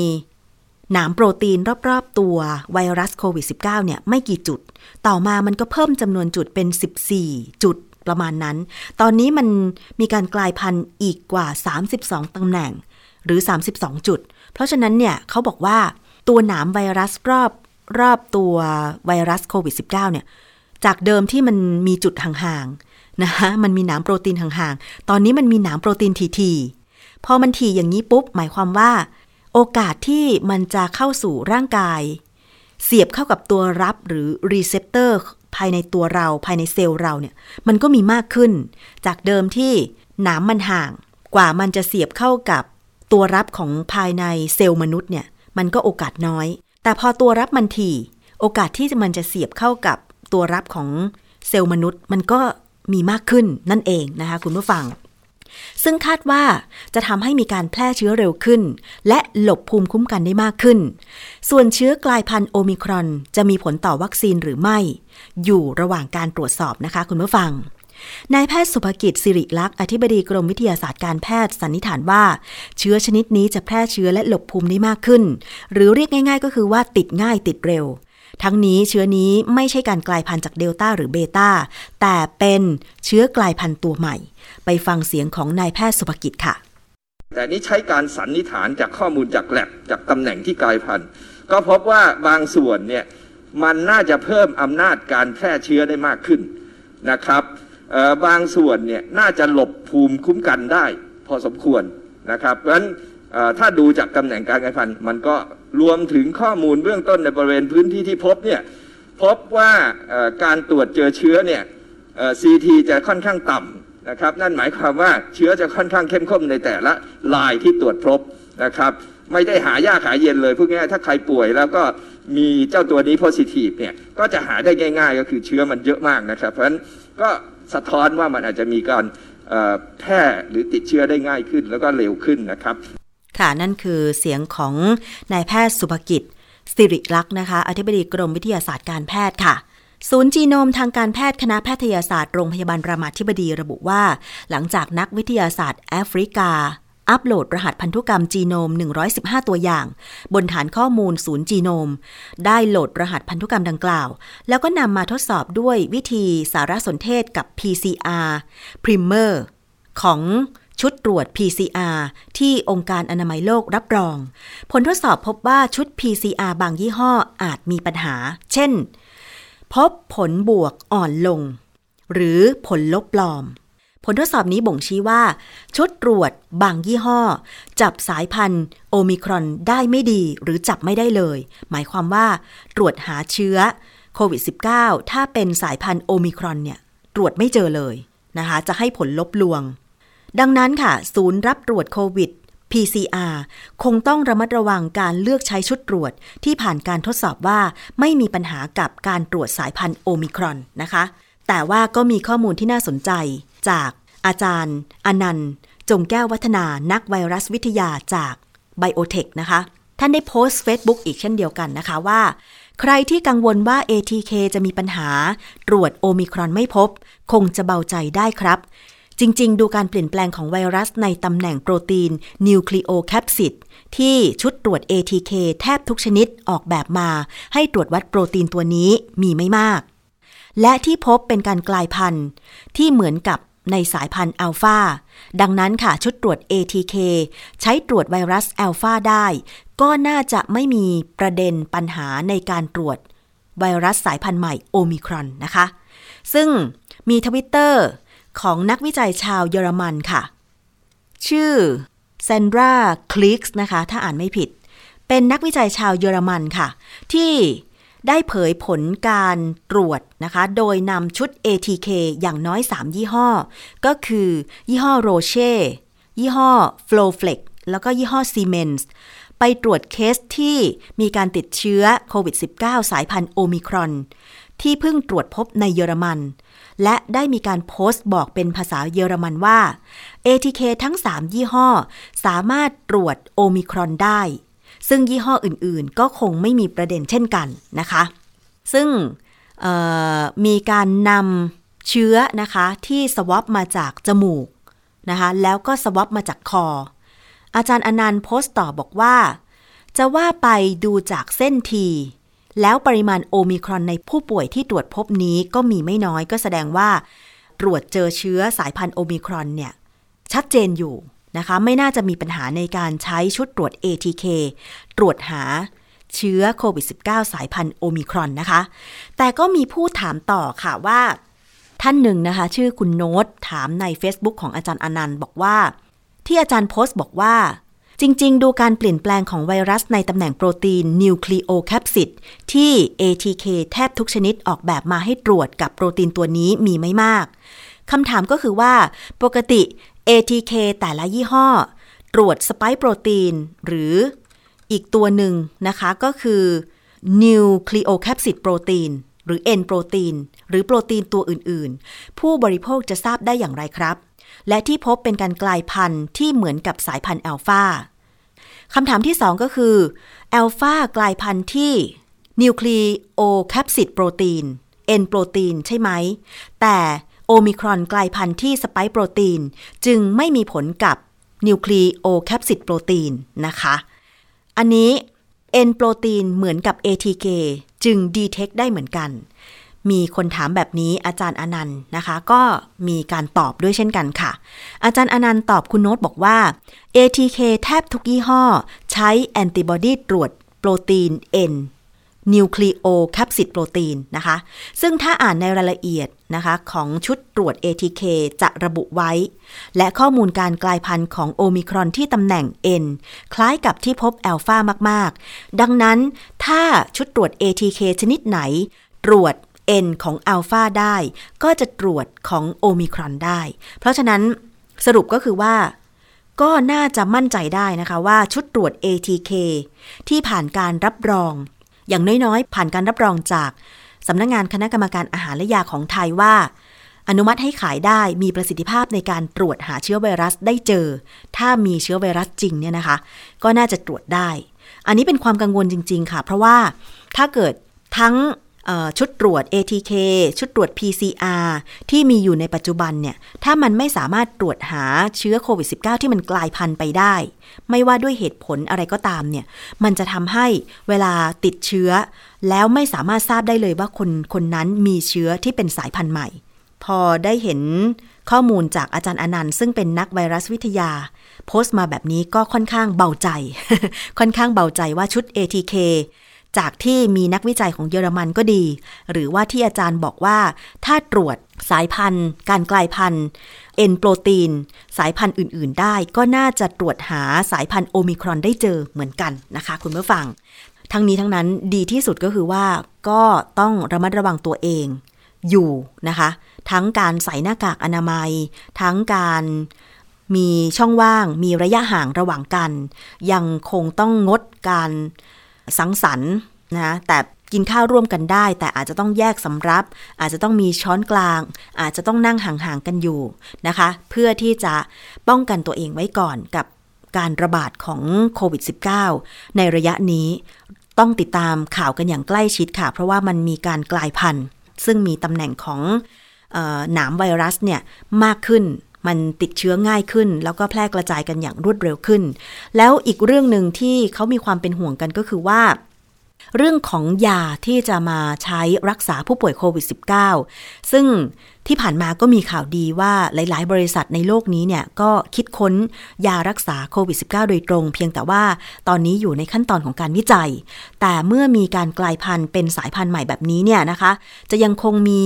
หนามโปรตีนรอบๆตัวไวรัสโควิด -19 เนี่ยไม่กี่จุด ต่อมามันก็เพิ่มจำนวนจุดเป็น 14 จุดประมาณนั้น ตอนนี้มันมีการกลายพันธุ์อีกกว่า 32ตำแหน่งหรือ 32 จุด เพราะฉะนั้นเนี่ยเขาบอกว่าตัวหนามไวรัสรอบ รอบตัวไวรัสโควิด -19 เนี่ย จากเดิมที่มันมีจุดห่างๆนะคะมันมีหนามโปรตีนห่างๆ ตอนนี้มันมีหนามโปรตีนทีๆพอมันทีอย่างนี้ปุ๊บ หมายความว่า โอกาสที่มันจะเข้าสู่ร่างกาย เสียบเข้ากับตัวรับหรือ receptor ภายในตัวเราภายในเซลล์เราเนี่ย มันก็มีมากขึ้น จากเดิมที่หนามมันห่างกว่ามันจะเสียบเข้ากับตัวรับของภายในเซลล์มนุษย์เนี่ย มันก็โอกาสน้อย แต่พอตัวรับมันถี่โอกาสที่มันจะเสียบเข้ากับตัวรับของเซลล์มนุษย์ มันก็มีมากขึ้นนั่นเองนะคะคุณผู้ฟัง ซึ่งคาดว่าจะทำให้มีการแพร่เชื้อเร็วขึ้น และหลบภูมิคุ้มกันได้มากขึ้น ส่วนเชื้อกลายพันธุ์โอมิครอน จะมีผลต่อวัคซีนหรือไม่ อยู่ระหว่างการตรวจสอบนะคะคุณผู้ฟัง นายแพทย์สุภกิจสิริลักษ์อธิบดีกรมวิทยาศาสตร์การแพทย์สันนิษฐานว่า เชื้อชนิดนี้จะแพร่เชื้อและหลบภูมิได้มากขึ้น หรือเรียกง่าย ๆ ก็คือว่าติดง่ายติดเร็ว ทั้งนี้เชื้อนี้ไม่ใช่การกลายพันธุ์จากเดลต้าหรือเบต้าแต่เป็นเชื้อกลายพันธุ์ตัวใหม่ ไปฟังเสียงของนายแพทย์สุภกิจค่ะ แต่นี้ใช้การสันนิษฐานจากข้อมูลจากแลบจากตำแหน่งที่กลายพันธุ์ก็พบว่าบางส่วนเนี่ยมันน่าจะเพิ่มอำนาจการแพร่เชื้อได้มากขึ้นนะครับ บางส่วนเนี่ยน่าจะหลบภูมิคุ้มกันได้ พอสมควรนะครับเพราะฉะนั้นถ้าดูจากตำแหน่งการกลายพันธุ์มันก็รวมถึงข้อมูลเบื้องต้นในบริเวณพื้นที่ที่พบเนี่ยพบว่าการตรวจเจอเชื้อเนี่ยซีทีจะค่อนข้างต่ำนะครับนั่นหมายความว่าเชื้อจะค่อนข้างเข้มข้นในแต่ละลายที่ตรวจพบนะครับไม่ได้หายากหายเย็นเลยพูดง่ายถ้าใครป่วยแล้วก็มีเจ้าตัวนี้โพซิทีฟเนี่ยก็จะหาได้ง่าย ๆ ก็คือเชื้อมันเยอะมากนะครับ เพราะฉะนั้นก็ สะท้อนว่ามันอาจจะมีการแพร่หรือติดเชื้อได้ง่ายขึ้น แล้วก็เร็วขึ้นนะครับ ค่ะนั่นคือเสียงของนายแพทย์สุภกิจ สิริลักษ์นะคะ อธิบดีกรมวิทยาศาสตร์การแพทย์ค่ะศูนย์จีโนมทางการแพทย์คณะแพทยาศาสตร์โรงพยาบาลรามาธิบดีระบุว่า หลังจากนักวิทยาศาสตร์แอฟริกา อัปโหลดรหัสพันธุกรรมจีโนม 115 ตัวอย่าง บนฐานข้อมูลศูนย์จีโนม ได้โหลดรหัสพันธุกรรมดังกล่าว แล้วก็นำมาทดสอบด้วยวิธีสารสนเทศกับ PCR Primer ของชุดตรวจ PCR ที่องค์การอนามัยโลกรับรอง ผลทดสอบพบว่าชุด PCR บางยี่ห้ออาจมีปัญหา เช่น พบผลบวกอ่อนลง หรือผลลบปลอม ผลทดสอบนี้บ่งชี้ว่า ชุดตรวจบางยี่ห้อ จับสายพันธุ์โอมิครอนได้ไม่ดีหรือจับไม่ได้เลย หมายความว่า ตรวจหาเชื้อโควิด -19 ถ้าเป็นสายพันธุ์โอมิครอนเนี่ยตรวจไม่เจอเลยนะคะจะให้ผลลบลวง ดังนั้นค่ะ ศูนย์รับตรวจโควิด PCR คงต้องระมัดระวังการเลือกใช้ชุดตรวจที่ผ่านการทดสอบว่าไม่มีปัญหากับการตรวจสายพันธุ์โอมิครอนนะคะ แต่ว่าก็มีข้อมูลที่น่าสนใจ จากอาจารย์ อนันต์ จงแก้ววัฒนานักไวรัสวิทยาจากไบโอเทคนะคะ ท่านได้โพสต์ Facebook อีกเช่นเดียวกันนะคะว่า ใครที่กังวลว่า ATK จะมีปัญหา ตรวจโอมิครอนไม่พบ คงจะเบาใจได้ครับ จริง ๆ ดูการเปลี่ยนแปลงของไวรัสในตำแหน่งโปรตีนนิวคลีโอแคปซิดที่ชุดตรวจ ATK แทบทุกชนิดออกแบบมา ให้ตรวจวัดโปรตีนตัวนี้มีไม่มาก และที่พบเป็นการกลายพันธุ์ที่เหมือนกับ ในสายพันธุ์อัลฟาดังนั้นค่ะชุดตรวจ ATK ใช้ตรวจไวรัสอัลฟาได้ ก็น่าจะไม่มีประเด็นปัญหาในการตรวจไวรัสสายพันธุ์ใหม่โอมิครอนนะคะ ซึ่งมีทวิตเตอร์ของนักวิจัยชาวเยอรมันค่ะ ชื่อเซนดราคลิกส์นะคะ ถ้าอ่านไม่ผิด เป็นนักวิจัยชาวเยอรมันค่ะ ที่ ได้เผยผลการตรวจนะคะ โดยนำชุด ATK อย่างน้อย 3 ยี่ห้อ ก็คือ ยี่ห้อโรเช่ ยี่ห้อ Flowflex แล้วก็ยี่ห้อ Siemens ไปตรวจเคสที่มีการติดเชื้อโควิด -19 สายพันธุ์โอมิครอน ที่เพิ่งตรวจพบในเยอรมัน และได้มีการโพสต์บอกเป็นภาษาเยอรมันว่า ATK ทั้ง 3 ยี่ห้อ สามารถตรวจโอมิครอนได้ ซึ่งยี่ห้ออื่นๆ ก็คงไม่มีประเด็นเช่นกันนะคะ ซึ่งมีการนำเชื้อนะคะที่สวอปมาจากจมูกนะคะแล้วก็สวอปมาจากคอ อาจารย์อนันต์โพสต์ต่อบอกว่า จะว่าไปดูจากเส้นที แล้วปริมาณโอมิครอนในผู้ป่วยที่ตรวจพบนี้ก็มีไม่น้อยก็แสดงว่า ตรวจเจอเชื้อสายพันธุ์โอมิครอนเนี่ย ชัดเจนอยู่ นะคะ ไม่น่าจะมีปัญหาในการใช้ชุดตรวจ ATK ตรวจหาเชื้อโควิด -19 สายพันธุ์โอมิครอนนะคะ แต่ก็มีผู้ถามต่อค่ะว่า ท่านหนึ่งนะคะ ชื่อคุณโน้ตถามใน Facebook ของอาจารย์อนันต์บอกว่า ที่อาจารย์โพสต์บอกว่า จริง ๆ ดูการเปลี่ยนแปลงของไวรัสในตำแหน่งโปรตีนนิวคลีโอแคปซิดที่ ATK แทบทุกชนิดออกแบบมาให้ตรวจกับโปรตีนตัวนี้มีไม่มากคำถามก็คือว่า ปกติ ATK แต่ละยี่ห้อ ตรวจสไปค์โปรตีน หรืออีกตัวหนึ่งนะคะก็คือนิวคลีโอแคปซิดโปรตีนหรือ N โปรตีนหรือโปรตีนตัวอื่นๆ ผู้บริโภคจะทราบได้อย่างไรครับ และที่พบเป็นการกลายพันธุ์ที่เหมือนกับสายพันธุ์แอลฟาคำถามที่ 2 ก็คือแอลฟากลายพันธุ์ที่ nucleocapsid protein N protein ใช่ไหม แต่ โอมิครอนกลายพันธุ์ที่ spike protein จึงไม่มีผลกับ nucleocapsid protein นะคะ อันนี้ N protein เหมือนกับ ATK จึง detect ได้เหมือนกัน มีคนถามแบบนี้อาจารย์อนันต์นะคะ ก็มีการตอบด้วยเช่นกันค่ะ อาจารย์อนันต์ตอบคุณโน้ตบอกว่า ATK แทบทุกยี่ห้อ ใช้แอนติบอดีตรวจโปรตีน N nucleocapsid protein นะคะ ซึ่งถ้าอ่านในรายละเอียด นะคะของชุดตรวจ ATK จะระบุไว้ และข้อมูลการกลายพันธุ์ของโอมิครอนที่ตำแหน่ง N คล้ายกับที่พบแอลฟามาก ๆ ดังนั้นถ้าชุดตรวจ ATK ชนิดไหน ตรวจ N ของอัลฟาได้ ก็จะตรวจของโอมิครอนได้ เพราะฉะนั้นสรุปก็คือว่า ก็น่าจะมั่นใจได้นะคะว่าชุดตรวจ ATK ที่ผ่านการรับรอง อย่างน้อยๆ ผ่านการรับรองจาก สำนักงงานคณะกรรมการอาหารและยาของไทยว่า อนุมัติให้ขายได้มีประสิทธิภาพในการตรวจหาเชื้อไวรัสได้เจอ ถ้ามีเชื้อไวรัสจริงเนี่ยนะคะ ก็น่าจะตรวจได้ อันนี้เป็นความกังวลจริง ๆ ค่ะ เพราะว่าถ้าเกิดทั้ง ชุดตรวจ ATK ชุดตรวจ PCR ที่มีอยู่ในปัจจุบันเนี่ย ถ้ามันไม่สามารถตรวจหาเชื้อโควิด -19 ที่มันกลายพันธุ์ไปได้ ไม่ว่าด้วยเหตุผลอะไรก็ตามเนี่ย มันจะทำให้เวลาติดเชื้อ แล้วไม่สามารถทราบได้เลยว่าคนคนนั้นมีเชื้อที่เป็นสายพันธุ์ใหม่ พอได้เห็นข้อมูลจากอาจารย์อนันต์ ซึ่งเป็นนักไวรัสวิทยา โพสต์มาแบบนี้ก็ค่อนข้างเบาใจ ค่อนข้างเบาใจว่าชุด ATK จากที่มีนักวิจัยของเยอรมันก็ดี หรือว่าที่อาจารย์บอกว่า ถ้าตรวจสายพันธุ์ การกลายพันธุ์เอนโปรตีน สายพันธุ์อื่น ๆ ได้ ก็น่าจะตรวจหาสายพันธุ์โอมิครอนได้เจอเหมือนกันนะคะ คุณผู้ฟัง ทั้งนี้ทั้งนั้นดีที่สุดก็คือว่าก็ต้องระมัดระวังตัวเองอยู่นะคะ ทั้งการใส่หน้ากากอนามัย ทั้งการมีช่องว่าง มีระยะห่างระหว่างกัน ยังคงต้องงดการ สังสรรค์นะแต่กินข้าวร่วมกันได้ แต่อาจจะต้องแยกสำรับ อาจจะต้องมีช้อนกลาง อาจจะต้องนั่งห่างๆกันอยู่นะคะ เพื่อที่จะป้องกันตัวเองไว้ก่อนกับการระบาดของโควิด -19 ในระยะนี้ต้องติดตามข่าวกันอย่างใกล้ชิดค่ะ เพราะว่ามันมีการกลายพันธุ์ ซึ่งมีตำแหน่งของหนามไวรัสเนี่ยมากขึ้น มันติดเชื้อง่ายขึ้น แล้วก็แพร่กระจายกันอย่างรวดเร็วขึ้น แล้วอีกเรื่องหนึ่งที่เขามีความเป็นห่วงกันก็คือว่า เรื่องของยาที่จะมาใช้รักษาผู้ป่วยโควิด -19 ซึ่ง ที่ผ่านมาก็มีข่าวดีว่าหลาย ๆ บริษัทในโลกนี้เนี่ยก็คิดค้นยารักษาโควิด -19 โดยตรง เพียงแต่ว่าตอนนี้อยู่ในขั้นตอนของการวิจัย แต่เมื่อมีการกลายพันธุ์เป็นสายพันธุ์ใหม่แบบนี้เนี่ยนะคะ จะยังคงมี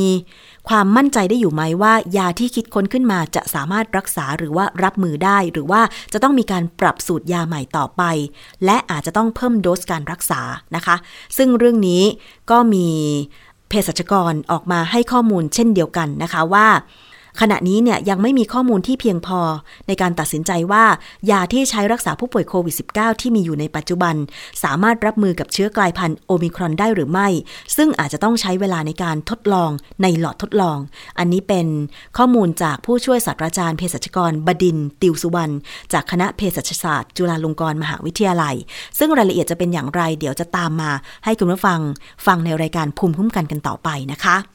ความมั่นใจได้อยู่ไหมว่ายาที่คิดค้นขึ้นมาจะสามารถรักษาหรือว่ารับมือได้ หรือว่าจะต้องมีการปรับสูตรยาใหม่ต่อไป และอาจจะต้องเพิ่มโดสการรักษานะคะ ซึ่งเรื่องนี้ก็มี เภสัชกรออกมาให้ข้อมูลเช่นเดียวกันนะคะว่า ขณะนี้เนี่ยยังไม่มีข้อมูลที่เพียงพอในการตัดสินใจว่ายาที่ใช้รักษาผู้ป่วยโควิด -19 ที่มีอยู่ในปัจจุบัน สามารถรับมือกับเชื้อกลายพันธุ์โอมิครอนได้หรือไม่ ซึ่งอาจจะต้องใช้เวลาในการทดลองในหลอดทดลอง อันนี้เป็นข้อมูลจากผู้ช่วยศาสตราจารย์เภสัชกรบดินติวสุวรรณจากคณะเภสัชศาสตร์ จุฬาลงกรณ์มหาวิทยาลัย ซึ่งรายละเอียดจะเป็นอย่างไร เดี๋ยวจะตามมาให้คุณผู้ฟังฟังในรายการภูมิคุ้มกันกันต่อไปนะคะ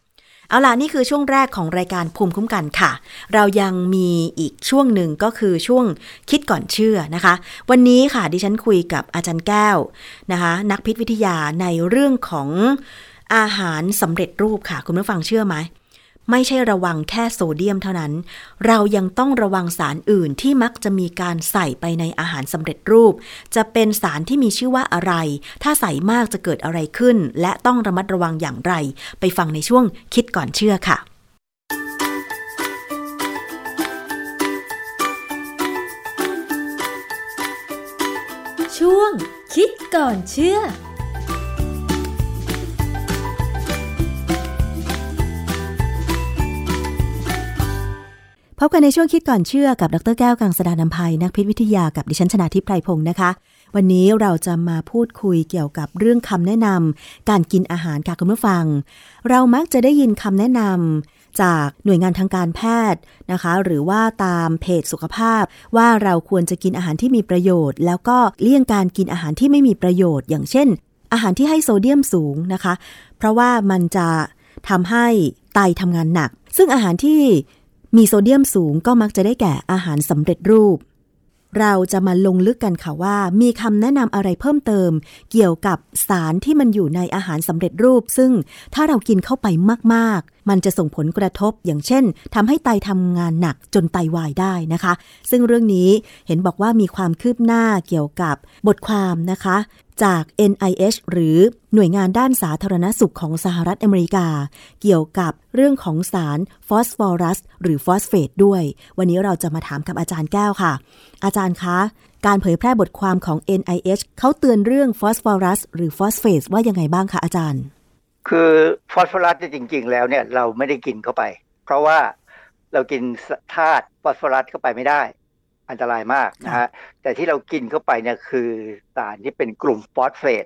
เอาล่ะ นี่คือช่วงแรกของรายการภูมิคุ้มกันค่ะ เรายังมีอีกช่วงหนึ่งก็คือช่วงคิดก่อนเชื่อนะคะ วันนี้ค่ะดิฉันคุยกับอาจารย์แก้วนะคะ นักพิษวิทยาในเรื่องของอาหารสำเร็จรูปค่ะ คุณผู้ฟังเชื่อไหม ไม่ใช่ระวังแค่โซเดียมเท่านั้น เรายังต้องระวังสารอื่นที่มักจะมีการใส่ไปในอาหารสำเร็จรูป จะเป็นสารที่มีชื่อว่าอะไร ถ้าใส่มากจะเกิดอะไรขึ้น และต้องระมัดระวังอย่างไร ไปฟังในช่วงคิดก่อนเชื่อค่ะช่วงคิดก่อนเชื่อ พบกันในช่วงคิดก่อนเชื่อกับดรแก้วกังสดานนภัยนักพิษวิทยากับดิฉันชนาทิพไพรพงศ์นะคะ วันนี้เราจะมาพูดคุยเกี่ยวกับเรื่องคำแนะนำการกินอาหารค่ะคุณผู้ฟัง เรามักจะได้ยินคำแนะนำจากหน่วยงานทางการแพทย์นะคะ หรือว่าตามเพจสุขภาพ ว่าเราควรจะกินอาหารที่มีประโยชน์ แล้วก็เลี่ยงการกินอาหารที่ไม่มีประโยชน์ อย่างเช่น อาหารที่ให้โซเดียมสูงนะคะ เพราะว่ามันจะทำให้ไตทำงานหนัก ซึ่งอาหารที่ มีโซเดียมสูงก็มักจะได้แก่อาหารสำเร็จรูป เราจะมาลงลึกกันค่ะว่า มีคำแนะนำอะไรเพิ่มเติม เกี่ยวกับสารที่มันอยู่ในอาหารสำเร็จรูป ซึ่งถ้าเรากินเข้าไปมากๆ มันจะส่งผลกระทบ อย่างเช่นทำให้ไตทำงานหนักจนไตวายได้นะคะ ซึ่งเรื่องนี้เห็นบอกว่ามีความคืบหน้าเกี่ยวกับบทความนะคะ จาก NIH หรือหน่วยงานด้านสาธารณสุขของสหรัฐอเมริกา เกี่ยวกับเรื่องของสารฟอสฟอรัส หรือฟอสเฟตด้วย วันนี้เราจะมาถามกับอาจารย์แก้วค่ะ อาจารย์คะ การเผยแพร่บทความของ NIH เขาเตือนเรื่องฟอสฟอรัส หรือฟอสเฟตว่ายังไงบ้างคะอาจารย์ คือฟอสฟอรัสเนี่ยจริง ๆ แล้วเนี่ยเราไม่ได้กินเข้าไป เพราะว่าเรากินธาตุฟอสฟอรัสเข้าไปไม่ได้ อันตรายมากนะฮะแต่ที่เรากินเข้าไปเนี่ยคือสารที่เป็นกลุ่มฟอสเฟต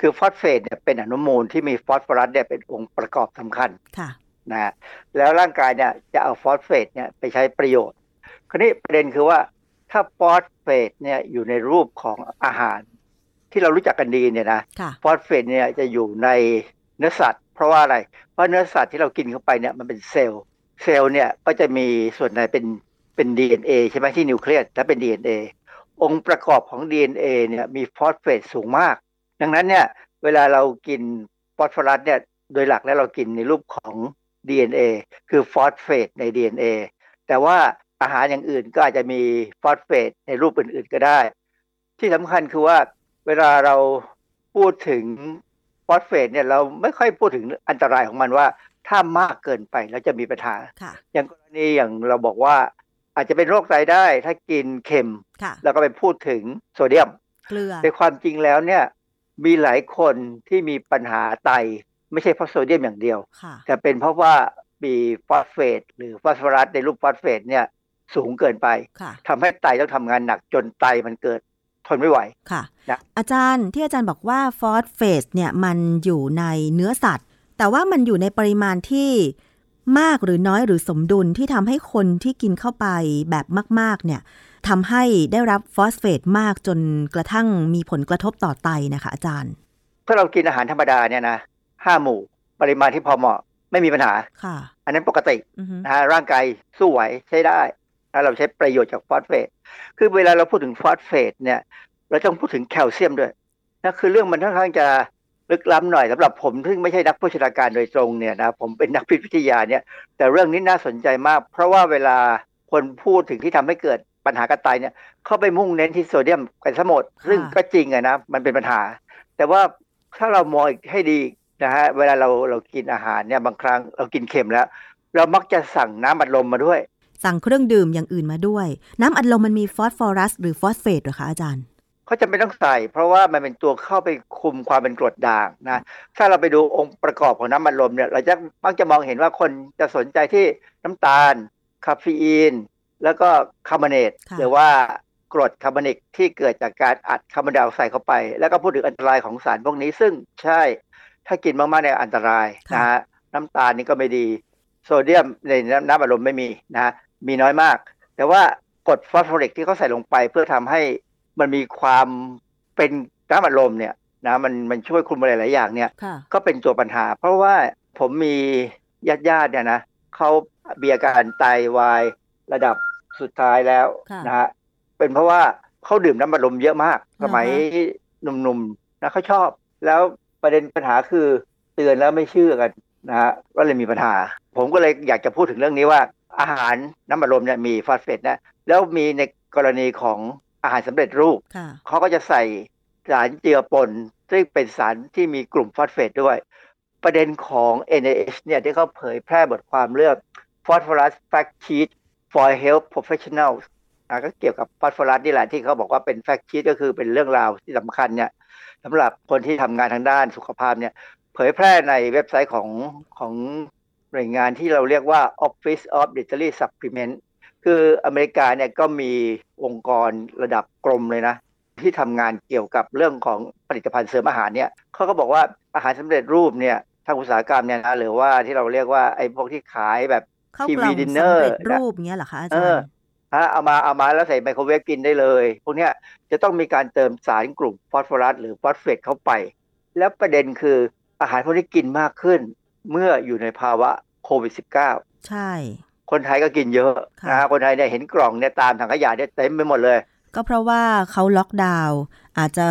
คือฟอสเฟตเนี่ยเป็นอนุมูลที่มีฟอสฟอรัสเนี่ยเป็นองค์ประกอบสำคัญค่ะนะฮะแล้วร่างกายเนี่ยจะเอาฟอสเฟตเนี่ยไปใช้ประโยชน์คราวนี้ประเด็นคือว่าถ้าฟอสเฟตเนี่ยอยู่ในรูปของอาหาร ที่เรารู้จักกันดีเนี่ยนะค่ะฟอสเฟตเนี่ยจะอยู่ในเนื้อสัตว์ เพราะว่าอะไร เพราะเนื้อสัตว์ที่เรากินเข้าไปเนี่ยมันเป็นเซลล์เซลล์เนี่ยก็จะมีส่วนในเป็น เป็น DNA ใช่ไหมที่นิวเคลียสและเป็น DNA องค์ประกอบของ DNA เนี่ยมีฟอสเฟตสูงมาก ดังนั้นเนี่ยเวลาเรากินฟอสฟอรัสเนี่ยโดยหลักแล้วเรากินในรูปของ DNA คือฟอสเฟตใน DNA แต่ว่าอาหารอย่างอื่นก็อาจจะมีฟอสเฟตในรูปอื่น ๆก็ได้ ที่สำคัญคือว่าเวลาเราพูดถึงฟอสเฟตเนี่ยเราไม่ค่อยพูดถึงอันตรายของมันว่าถ้ามากเกินไปแล้วจะมีปัญหาค่ะอย่างกรณีอย่างเราบอกว่า อาจจะเป็นโรคไตได้ ถ้ากินเค็มค่ะแล้วก็ไปพูดถึงโซเดียมเกลือในความจริงแล้วเนี่ยมีหลายคนที่มีปัญหาไต ไม่ใช่เพราะโซเดียมอย่างเดียวค่ะแต่เป็นเพราะว่ามีฟอสเฟตหรือฟอสฟอรัสในรูปฟอสเฟตเนี่ยสูงเกินไปค่ะทำให้ไตต้องทำงานหนักจนไตมันเกิดทนไม่ไหวค่ะนะอาจารย์ที่อาจารย์บอกว่าฟอสเฟตเนี่ยมันอยู่ในเนื้อสัตว์ แต่ว่ามันอยู่ในปริมาณที่ มากหรือน้อยหรือสมดุลที่ทำให้คนที่กินเข้าไปแบบมาก ๆ เนี่ยทำให้ได้รับฟอสเฟตมากจนกระทั่งมีผลกระทบต่อไตนะคะ อาจารย์ ถ้าเรากินอาหารธรรมดาเนี่ยนะห้าหมู่ ปริมาณที่พอเหมาะไม่มีปัญหาค่ะ อันนั้นปกติอือฮึนะฮะร่างกายสู้ไหวใช้ได้ถ้าเราใช้ประโยชน์จากฟอสเฟตคือเวลาเราพูดถึงฟอสเฟตเนี่ย เราต้องพูดถึงแคลเซียมด้วยนะคือเรื่องมันค่อนข้างจะ ลึกล้ำหน่อยสำหรับผมซึ่งไม่ใช่นักโภชนาการโดยตรงเนี่ยนะผมเป็นนักพิษวิทยาเนี่ย แต่เรื่องนี้น่าสนใจมาก เพราะว่าเวลาคนพูดถึงที่ทำให้เกิดปัญหากับไตเนี่ยเขาไปมุ่งเน้นที่โซเดียมกันซะหมด ซึ่งก็จริงอะนะมันเป็นปัญหา แต่ว่าถ้าเรามองอีกให้ดีนะฮะเวลาเราเรากินอาหารเนี่ยบางครั้งเรากินเค็มแล้ว เรามักจะสั่งน้ำอัดลมมาด้วย สั่งเครื่องดื่มอย่างอื่นมาด้วย น้ำอัดลมมันมีฟอสฟอรัสหรือฟอสเฟตเหรอคะอาจารย์ เขาจำเป็นต้องใส่ เพราะว่ามันเป็นตัวเข้าไปคุมความเป็นกรดด่างนะถ้าเราไปดูองค์ประกอบของน้ำอัดลมเนี่ยเราจะมักจะมองเห็นว่าคนจะสนใจที่น้ำตาล คาเฟอีน แล้วก็คาร์บอเนตค่ะหรือว่ากรดคาร์บอนิกที่เกิดจากการอัดคาร์บอนไดออกไซด์เข้าไป แล้วก็พูดถึงอันตรายของสารพวกนี้ซึ่งใช่ ถ้ากินมากๆเนี่ยอันตรายนะฮะน้ำตาลนี่ก็ไม่ดี โซเดียมในน้ำอัดลมไม่มีนะฮะมีน้อยมาก แต่ว่ากรดฟอสฟอริกที่เขาใส่ลงไปเพื่อทำให้ มันมีความเป็นน้ำอัดลมเนี่ยนะมันมันช่วยคุมอะไรหลายอย่างเนี่ยค่ะก็เป็นตัวปัญหา เพราะว่าผมมีญาติญาติๆเนี่ยนะเขามีอาการไตวายระดับสุดท้ายแล้วค่ะนะฮะเป็นเพราะว่าเขาดื่มน้ำบัดลมเยอะมากอ่าฮะสมัยหนุ่มๆนะเขาชอบ แล้วประเด็นปัญหาคือเตือนแล้วไม่เชื่อกันนะฮะก็เลยมีปัญหา ผมก็เลยอยากจะพูดถึงเรื่องนี้ว่า อาหารน้ำบัดลมเนี่ยมีฟอสเฟตนะแล้วมีในกรณีของ อาหารสำเร็จรูปค่ะเขาก็จะใส่สารเจือปน ซึ่งเป็นสารที่มีกลุ่มฟอสเฟตด้วย ประเด็นของ NIH เนี่ยที่เขาเผยแพร่บทความเรื่อง Phosphorus Fact Sheet for Health Professionals อะก็เกี่ยวกับฟอสฟอรัสนี่แหละที่เขาบอกว่าเป็น fact sheet ก็คือเป็นเรื่องราวที่สำคัญเนี่ยสำหรับคนที่ทำงานทางด้านสุขภาพเนี่ยเผยแพร่ในเว็บไซต์ของของหน่วยงานที่เราเรียกว่า Office of Dietary Supplement คืออเมริกาเนี่ยก็มีองค์กรระดับกรมเลยนะ ที่ทำงานเกี่ยวกับเรื่องของผลิตภัณฑ์เสริมอาหารเนี่ยเขาก็บอกว่าอาหารสำเร็จรูปเนี่ยทางอุตสาหกรรมเนี่ยนะหรือว่าที่เราเรียกว่าไอ้พวกที่ขายแบบข้าวทีกล่วีองดินเนสำอร์เร็จรูเงี้ยเหรอคะอาเอจารย์ เออฮะเอามาเอามาแล้วใส่ไมโครเวฟกินได้เลย พวกเนี้ยจะต้องมีการเติมสารกลุ่มฟอสฟอรัสหรือฟอสเฟตเข้าไป แล้วประเด็นคืออาหารพวกนี้กินมากขึ้น เมื่ออยู่ในภาวะโควิด -19 ใช่ คนไทยก็กินเยอะค่ะนะฮะคนไทยเนี่ยเห็นกล่องเนี่ยตามถังขยะเนี่ยเต็มไปหมดเลย ก็เพราะว่าเขาล็อกดาวน์อาจจะ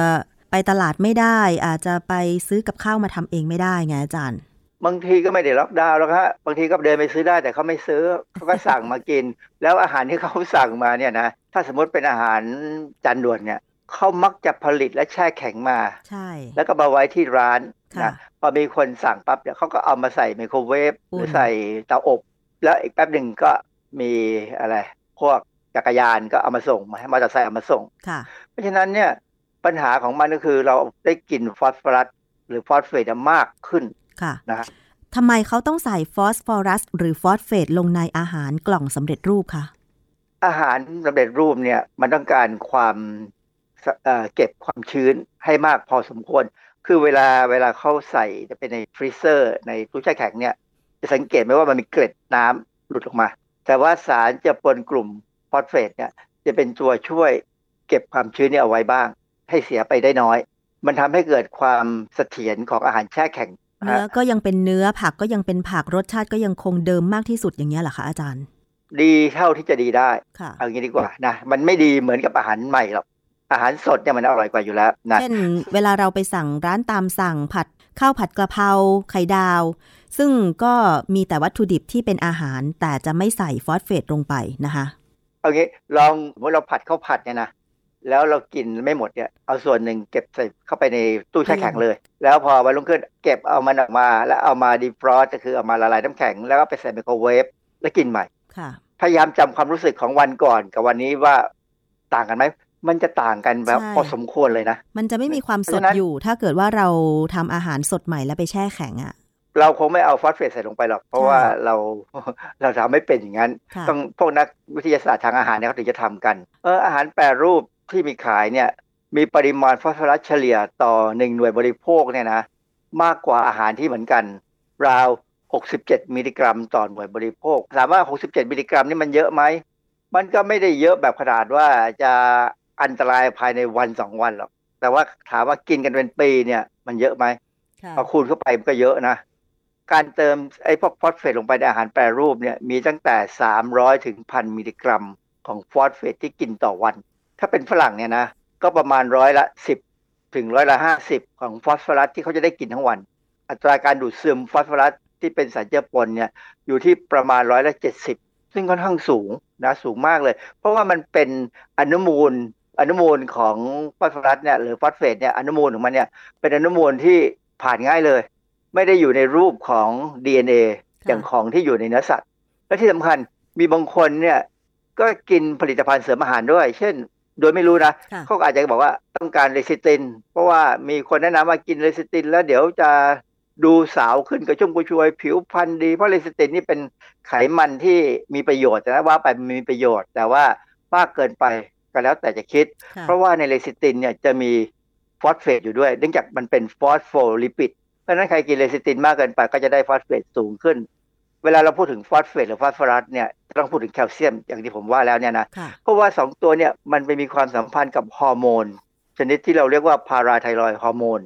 ไปตลาดไม่ได้ อาจจะไปซื้อกับข้าวมาทำเองไม่ได้ไงอาจารย์ บางทีก็ไม่ได้ล็อกดาวน์แล้วฮะบางทีก็เดินไปซื้อได้แต่เขาไม่ซื้อเขาก็สั่งมากิน แล้วอาหารที่เขาสั่งมาเนี่ยนะถ้าสมมติเป็นอาหารจานด่วนเนี่ยเขามักจะผลิตและแช่แข็งมาใช่ แล้วก็มาไว้ที่ร้านค่ะนะพอมีคนสั่งปั๊บเนี่ยเขาก็เอามาใส่ไมโครเวฟหอุ่นรือใส่เตาอบ แล้วอีกแป๊บหนึ่งก็มีอะไร พวกจักรยานก็เอามาส่งมาให้มอเตอร์ไซค์เอามาส่งค่ะเพราะฉะนั้นเนี่ยปัญหาของมันก็คือเราได้กินฟอสฟอรัสหรือฟอสเฟตมากขึ้นค่ะนะฮะทำไมเขาต้องใส่ฟอสฟอรัส หรือฟอสเฟตลงในอาหารกล่องสำเร็จรูปคะอาหารสำเร็จรูปเนี่ยมันต้องการความสเอ่อเก็บความชื้นให้มากพอสมควร คือเวลาเวลาเขาใส่จะเป็นใน freezer ในตู้แช่แข็งเนี่ย จะสังเกตไหมว่ามันมีเกล็ดน้ำหลุดออกมา แต่ว่าสารเจือปนกลุ่มฟอสเฟตเนี่ยจะเป็นตัวช่วยเก็บความชื้นเนี่ยเอาไว้บ้าง ให้เสียไปได้น้อย มันทำให้เกิดความเสถียรของอาหารแช่แข็งนะเนื้อฮะก็ยังเป็นเนื้อผักก็ยังเป็นผักรสชาติก็ยังคงเดิมมากที่สุดอย่างเงี้ยเหรอคะอาจารย์ ดีเท่าที่จะดีได้ค่ะเอางี้ดีกว่านะมันไม่ดีเหมือนกับอาหารใหม่หรอกอาหารสดเนี่ยมันอร่อยกว่าอยู่แล้วนะเช่นเวลาเราไปสั่งร้านตามสั่งผัดข้าวผัดกระเพราไข่ดาว ซึ่งก็มีแต่วัตถุดิบที่เป็นอาหารแต่จะไม่ใส่ฟอสเฟตลงไปนะคะเอางี้ลองสมมติเราผัดข้าวผัดเนี่ยนะแล้วเรากินไม่หมดเนี่ยเอาส่วนหนึ่งเก็บใส่เข้าไปในตู้แช่แข็งเลย แล้วพอวันรุ่งขึ้นเก็บเอามันออกมา แล้วเอามา defrost ก็คือเอามาละลายน้ำแข็ง แล้วก็ไปใส่ไมโครเวฟแล้วกินใหม่ค่ะพยายามจำความรู้สึกของวันก่อนกับวันนี้ว่าต่างกันไหมมันจะต่างกันแบบใช่พอสมควรเลยนะ มันจะไม่มีความสดอยู่ เพราะดฉะนั้น ถ้าเกิดว่าเราทำอาหารสดใหม่แล้วไปแช่แข็งอะค่ะ เราคงไม่เอาฟอสเฟตใส่ลงไปหรอก เพราะใช่ว่าเราเราทำไม่เป็นอย่างนั้นค่ะต้องพวกนักวิทยาศาสตร์ทางอาหารเนี่ยเขาถึงจะทำกัน เอออาหารแปรรูปที่มีขายเนี่ย มีปริมาณฟอสฟอรัสเฉลี่ยต่อหนึ่งหน่วยบริโภคเนี่ยนะ มากกว่าอาหารที่เหมือนกัน ราว 67 มิลลิกรัมต่อหน่วยบริโภค ถามว่า 67 มิลลิกรัมนี่มันเยอะไหม มันก็ไม่ได้เยอะแบบขนาดว่าจะอันตรายภายในวันสองวันหรอก แต่ว่าถามว่ากินกันเป็นปีเนี่ย มันเยอะไหมค่ะพอคูณเข้าไปมันก็เยอะนะ การเติมไอ้พวกฟอสเฟตลงไปในอาหารแปรรูปเนี่ยมีตั้งแต่ 300 ถึงพันมิลลิกรัม ของฟอสเฟตที่กินต่อวัน ถ้าเป็นฝรั่งเนี่ยนะ ก็ประมาณร้อยละ 10 ถึงร้อยละ 50 ของฟอสฟอรัสที่เขาจะได้กินทั้งวัน อัตราการดูดซึมฟอสฟอรัสที่เป็นสารเจือปนเนี่ยอยู่ที่ประมาณร้อยละ70 ซึ่งค่อนข้างสูงนะสูงมากเลย เพราะว่ามันเป็นอนุมูลอนุมูลของฟอสฟอรัสเนี่ยหรือฟอสเฟตเนี่ยอนุมูลของมันเนี่ยเป็นอนุมูลที่ผ่านง่ายเลย ไม่ได้อยู่ในรูปของ DNA ค่ะอย่างของที่อยู่ในเนื้อสัตว์ และที่สำคัญมีบางคนเนี่ยก็กินผลิตภัณฑ์เสริมอาหารด้วย เช่น โดยไม่รู้นะค่ะเขาก็อาจจะบอกว่าต้องการเลซิติน เพราะว่ามีคนแนะนำว่ากินเลซิติน แล้วเดี๋ยวจะดูสาวขึ้นกระชุ่มกระชวย ผิวพรรณดี เพราะเลซิตินนี่เป็นไขมันที่มีประโยชน์แต่นะว่าไปมันมีประโยชน์ แต่ว่ามากเกินไปก็แล้วแต่จะคิดค่ะเพราะว่าในเลซิตินเนี่ยจะมีฟอสเฟตอยู่ด้วย เนื่องจากมันเป็นฟอสโฟลิปิด เพราะฉะนั้นใครกินเลซิตินมากเกินไปก็จะได้ฟอสเฟตสูงขึ้น เวลาเราพูดถึงฟอสเฟตหรือฟอสฟอรัสเนี่ยต้องพูดถึงแคลเซียมอย่างที่ผมว่าแล้วเนี่ยนะค่ะเพราะว่าสองตัวเนี่ยมันไปมีความสัมพันธ์กับฮอร์โมนชนิดที่เราเรียกว่า parathyroid hormone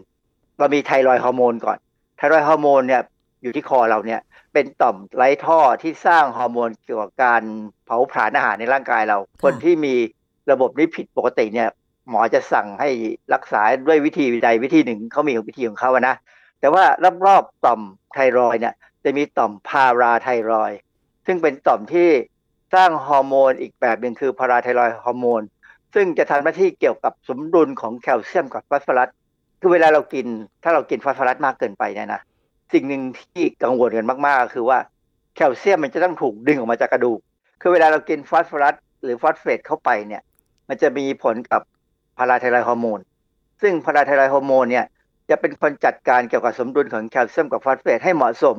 เรามี thyroid hormone ก่อน thyroid hormone เนี่ยอยู่ที่คอเราเนี่ยเป็นต่อมไร้ท่อที่สร้างฮอร์โมนเกี่ยวกับการเผาผลาญอาหารในร่างกายเรา คนที่มีระบบนี้ผิดปกติเนี่ยหมอจะสั่งให้รักษาด้วยวิธีใดวิธีหนึ่งเขามีวิธีของเขาอะนะ แต่ว่ารอบๆต่อมไทรอยเนี่ยจะมีต่อมพาราไทรอย ซึ่งเป็นต่อมที่สร้างฮอร์โมนอีกแบบหนึ่งคือพาราไทรอยฮอร์โมน ซึ่งจะทำหน้าที่เกี่ยวกับสมดุลของแคลเซียมกับฟอสฟอรัสคือเวลาเรากินถ้าเรากินฟอสฟอรัสมากเกินไปเนี่ยนะสิ่งหนึ่งที่กังวลกันมากๆ คือว่าแคลเซียมมันจะต้องถูกดึงออกมาจากกระดูก คือเวลาเรากินฟอสฟอรัสหรือฟอสเฟตเข้าไปเนี่ย มันจะมีผลกับ parathyroid hormone ซึ่ง parathyroid hormone เนี่ย จะเป็นคนจัดการเกี่ยวกับสมดุลของแคลเซียมกับฟอสเฟตให้เหมาะสม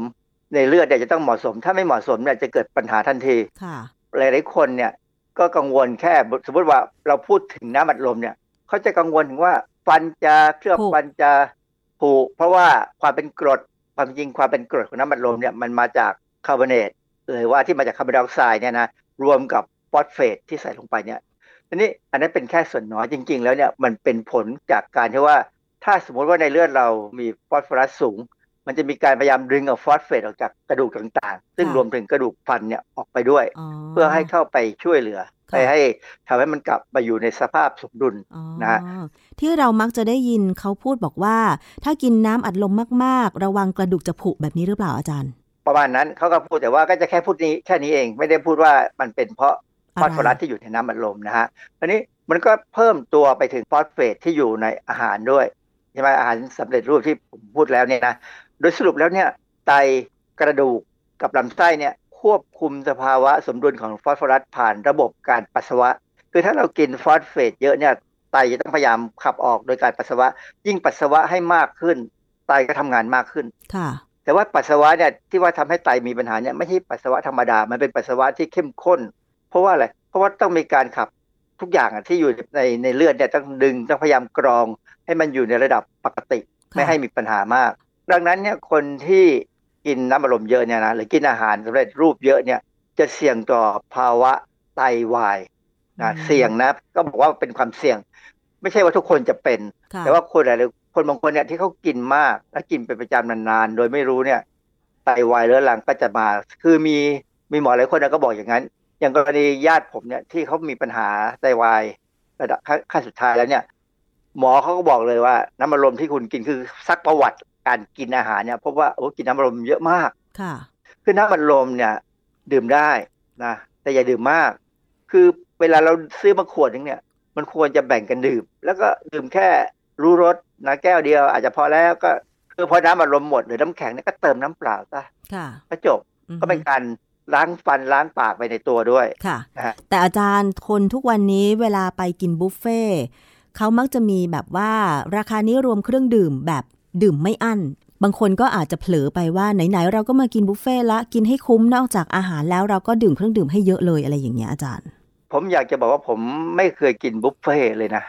ในเลือดเนี่ยจะต้องเหมาะสม ถ้าไม่เหมาะสมเนี่ยจะเกิดปัญหาทันทีค่ะหลายๆคนเนี่ยก็กังวลแค่สมมติว่าเราพูดถึงน้ำอัดลมเนี่ยเขาจะกังวลถึงว่าฟันจะเคลือบผุฟันจะผุเพราะว่าความเป็นกรดความจริงความเป็นกรดของน้ำอัดลมเนี่ยมันมาจากคาร์บอเนตหรือว่าที่มาจากคาร์บอนไดออกไซด์เนี่ยนะรวมกับฟอสเฟตที่ใส่ลงไปเนี่ยทีนี้อันนั้นเป็นแค่ส่วนน้อยจริง ๆ แล้วเนี่ยมันเป็นผลจากการที่ว่า ถ้าสมมติว่าในเลือดเรามีฟอสฟอรัสสูง มันจะมีการพยายามดึงเอาฟอสเฟตออกจากกระดูกต่างๆ ซึ่งค่ะรวมถึงกระดูกฟันเนี่ยออกไปด้วยอ๋อเพื่อให้เข้าไปช่วยเหลือค่ะไปให้ทำให้มันกลับมาอยู่ในสภาพสมดุลอ๋อนะฮะที่เรามักจะได้ยินเขาพูดบอกว่า ถ้ากินน้ำอัดลมมากๆ ระวังกระดูกจะผุแบบนี้หรือเปล่าอาจารย์ ประมาณนั้นเขาก็พูดแต่ว่าก็จะแค่พูดนี้แค่นี้เองไม่ได้พูดว่ามันเป็นเพราะฟอสฟอรัสที่อยู่ในน้ำอัดลมนะฮะอันนี้มันก็เพิ่มตัวไปถึงฟอสเฟตที่อยู่ในอาหารด้วย ใช่ไหมอาหารสำเร็จรูปที่ผมพูดแล้วเนี่ยนะโดยสรุปแล้วเนี่ยไตกระดูกกับลำไส้เนี่ยควบคุมสภาวะสมดุลของฟอสฟอรัสผ่านระบบการปัสสาวะ คือถ้าเรากินฟอสเฟตเยอะเนี่ยไตจะต้องพยายามขับออกโดยการปัสสาวะ ยิ่งปัสสาวะให้มากขึ้น ไตก็ทำงานมากขึ้นค่ะแต่ว่าปัสสาวะเนี่ยที่ว่าทำให้ไตมีปัญหาเนี่ยไม่ใช่ปัสสาวะธรรมดา มันเป็นปัสสาวะที่เข้มข้น เพราะว่าอะไร เพราะว่าต้องมีการขับทุกอย่างอะที่อยู่ในในเลือดเนี่ยต้องดึงต้องพยายามกรอง ให้มันอยู่ในระดับปกติค่ะไม่ให้มีปัญหามาก ดังนั้นเนี่ยคนที่กินน้ำอารมณ์เยอะเนี่ยนะหรือกินอาหารสำเร็จรูปเยอะเนี่ยจะเสี่ยงต่อภาวะไตวายนะเสี่ยงนะ ก็บอกว่าเป็นความเสี่ยง ไม่ใช่ว่าทุกคนจะเป็นค่ะแต่ว่าคนหลายๆคนบางคนเนี่ยที่เขากินมาก และกินเป็นประจำนานๆ โดยไม่รู้เนี่ยไตวายเรื้อรังก็จะมา คือมีมีหมอหลายคนนะก็บอกอย่างนั้น อย่างกรณีญาติผมเนี่ยที่เขามีปัญหาไตวายระดับขั้นขั้นสุดท้ายแล้วเนี่ย หมอเขาก็บอกเลยว่า น้ำมันลมที่คุณกินคือซักประวัติการกินอาหารเนี่ยพบว่าโอ้กินน้ำมันลมเยอะมากค่ะ คือน้ำมันลมเนี่ย ดื่มได้นะแต่อย่าดื่มมาก คือเวลาเราซื้อมาขวดนึงเนี่ย มันควรจะแบ่งกันดื่ม แล้วก็ดื่มแค่รู้รสนะแก้วเดียว อาจจะพอแล้วก็คือพอน้ำมันลมหมดหรือน้ำแข็งเนี่ยก็เติมน้ำเปล่าซะค่ะก็จบอือฮึก็เป็นการล้างฟันล้างปากไปในตัวด้วยค่ะนะฮะแต่อาจารย์คนทุกวันนี้เวลาไปกินบุฟเฟ่ต์ เขามักจะมีแบบว่าราคานี้รวมเครื่องดื่มแบบดื่มไม่อั้น บางคนก็อาจจะเผลอไปว่าไหนๆเราก็มากินบุฟเฟ่ต์ละกินให้คุ้มนอกจากอาหารแล้วเราก็ดื่มเครื่องดื่มให้เยอะเลยอะไรอย่างเงี้ยอาจารย์ ผมอยากจะบอกว่าผมไม่เคยกินบุฟเฟ่ต์เลยนะ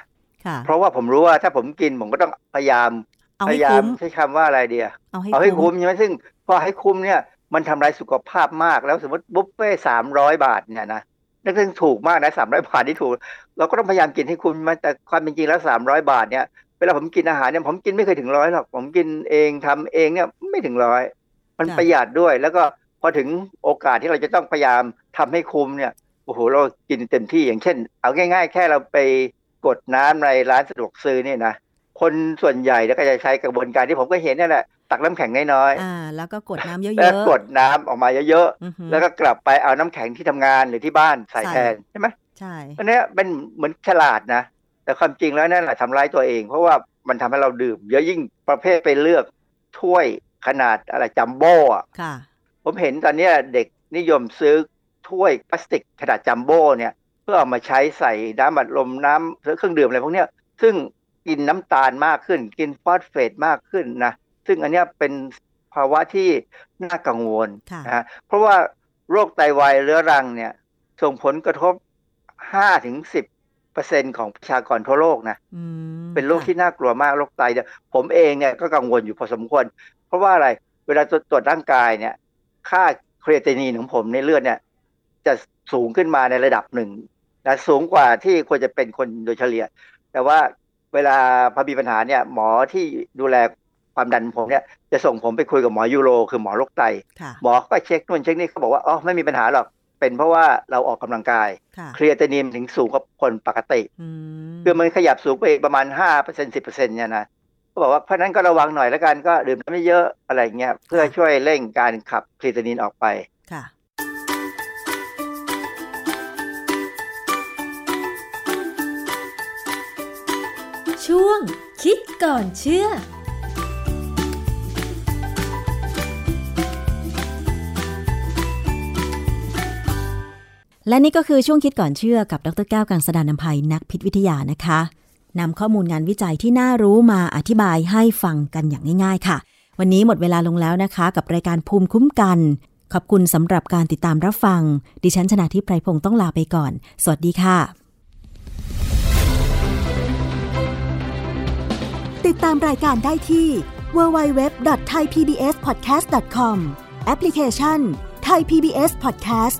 ค่ะเพราะว่าผมรู้ว่าถ้าผมกินผมก็ต้องพยายามเอาพให้ยายามคุ้มใช้คำว่าอะไรเดียเอาให้เอาให้คุ้คุ้มมใช่ไหมซึ่งพอให้คุ้มเนี่ยมันทำลายสุขภาพมากแล้วสมมติบุฟเฟ่สามร้อยบาทเนี่ยนะ นั่นคือถูกมากนะสามร้อยบาทที่ถูก เราก็ต้องพยายามกินให้คุ้มมันแต่ความเป็นจริงแล้วสามร้อยบาทเนี่ยเวลาผมกินอาหารเนี่ยผมกินไม่เคยถึงร้อยหรอก ผมกินเองทำเองเนี่ยไม่ถึงร้อยมันประหยัดด้วย แล้วก็พอถึงโอกาสที่เราจะต้องพยายามทำให้คุ้มเนี่ยโอ้โหเรากินเต็มที่อย่างเช่น เอาง่าย ๆ แค่เราไปกดน้ำในร้านสะดวกซื้อเนี่ยนะคนส่วนใหญ่แล้วก็จะใช้กระบวนการที่ผมก็เห็นนั่แหละ ตักน้ำแข็งน้อยอ่าแล้วก็กดน้ำเยๆแล้วอะกดน้ำออกมาเยอะๆอือฮึๆแล้วก็กลับไปเอาน้ำแข็งที่ทำงานหรือที่บ้านใส่ใส่แทนใช่ไหมใช่อันเนี้ยเป็นเหมือนฉลาดนะ แต่ความจริงแล้วนั่นแหละทำร้ายตัวเอง เพราะว่ามันทำให้เราดื่ม เยอะยิ่งประเภทไปเลือกถ้วยขนาดอะไรจัมโบ้อะค่ะผมเห็นตอนเนี้ยเด็กนิยมซื้อถ้วยพลาสติกขนาดจัมโบ้เนี่ยเพื่อเอามาใช้ใส่น้ำอัดลมน้ำหรือเครื่องดื่มอะไรพวกเนี้ยซึ่งกินน้ำตาลมากขึ้น กินฟอสเฟตมากขึ้นนะ ซึ่งอันเนี้ยเป็นภาวะที่น่ากังวลค่ะนะฮะเพราะว่าโรคไตวายเรื้อรังเนี่ย ส่งผลกระทบ5ถึง10เปอร์เซ็นของประชากรทั่วโลกนะอืมเป็นโรคค่ะที่น่ากลัวมากโรคไตเนี่ยผมเองเนี่ยก็กังวลอยู่พอสมควร เพราะว่าอะไรเวลาตรวจตรวจร่างกายเนี่ย ค่าครีเอตินีนของผมในเลือดเนี่ย จะสูงขึ้นมาในระดับหนึ่งนะสูงกว่าที่ควรจะเป็นคนโดยเฉลี่ย แต่ว่าเวลาพอมีปัญหาเนี่ย หมอที่ดูแล ความดันผมเนี่ยจะส่งผมไปคุยกับหมอยูโร คือหมอโรคไตค่ะหมอก็เช็คนู่นเช็คนี่เขาบอกว่าอ๋อไม่มีปัญหาหรอกเป็นเพราะว่าเราออกกำลังกายค่ะเครียตินินถึงสูงกว่าคนปกติอืมคือมันขยับสูงไปอีกประมาณห้าเปอร์เซ็นสิบเปอร์เซ็นเนี่ยนะก็บอกว่าเพราะฉะนั้นก็ระวังหน่อยแล้วกันก็ดื่มน้ำไม่เยอะอะไรเงี้ยเพื่อช่วยเร่งการขับเครียตินินออกไปค่ะช่วงคิดก่อนเชื่อ และนี่ก็คือช่วงคิดก่อนเชื่อกับดรแก้วกังสดานนภัยนักพิษวิทยานะคะนำข้อมูลงานวิจัยที่น่ารู้มาอธิบายให้ฟังกันอย่างง่าย ๆ ค่ะ วันนี้หมดเวลาลงแล้วนะคะ กับรายการภูมิคุ้มกัน ขอบคุณสำหรับการติดตามรับฟัง ดิฉันชนะทิพไพรพงศ์ต้องลาไปก่อน สวัสดีค่ะ ติดตามรายการได้ที่ www.thaipbspodcast.com แอปพลิเคชัน Thai PBS Podcast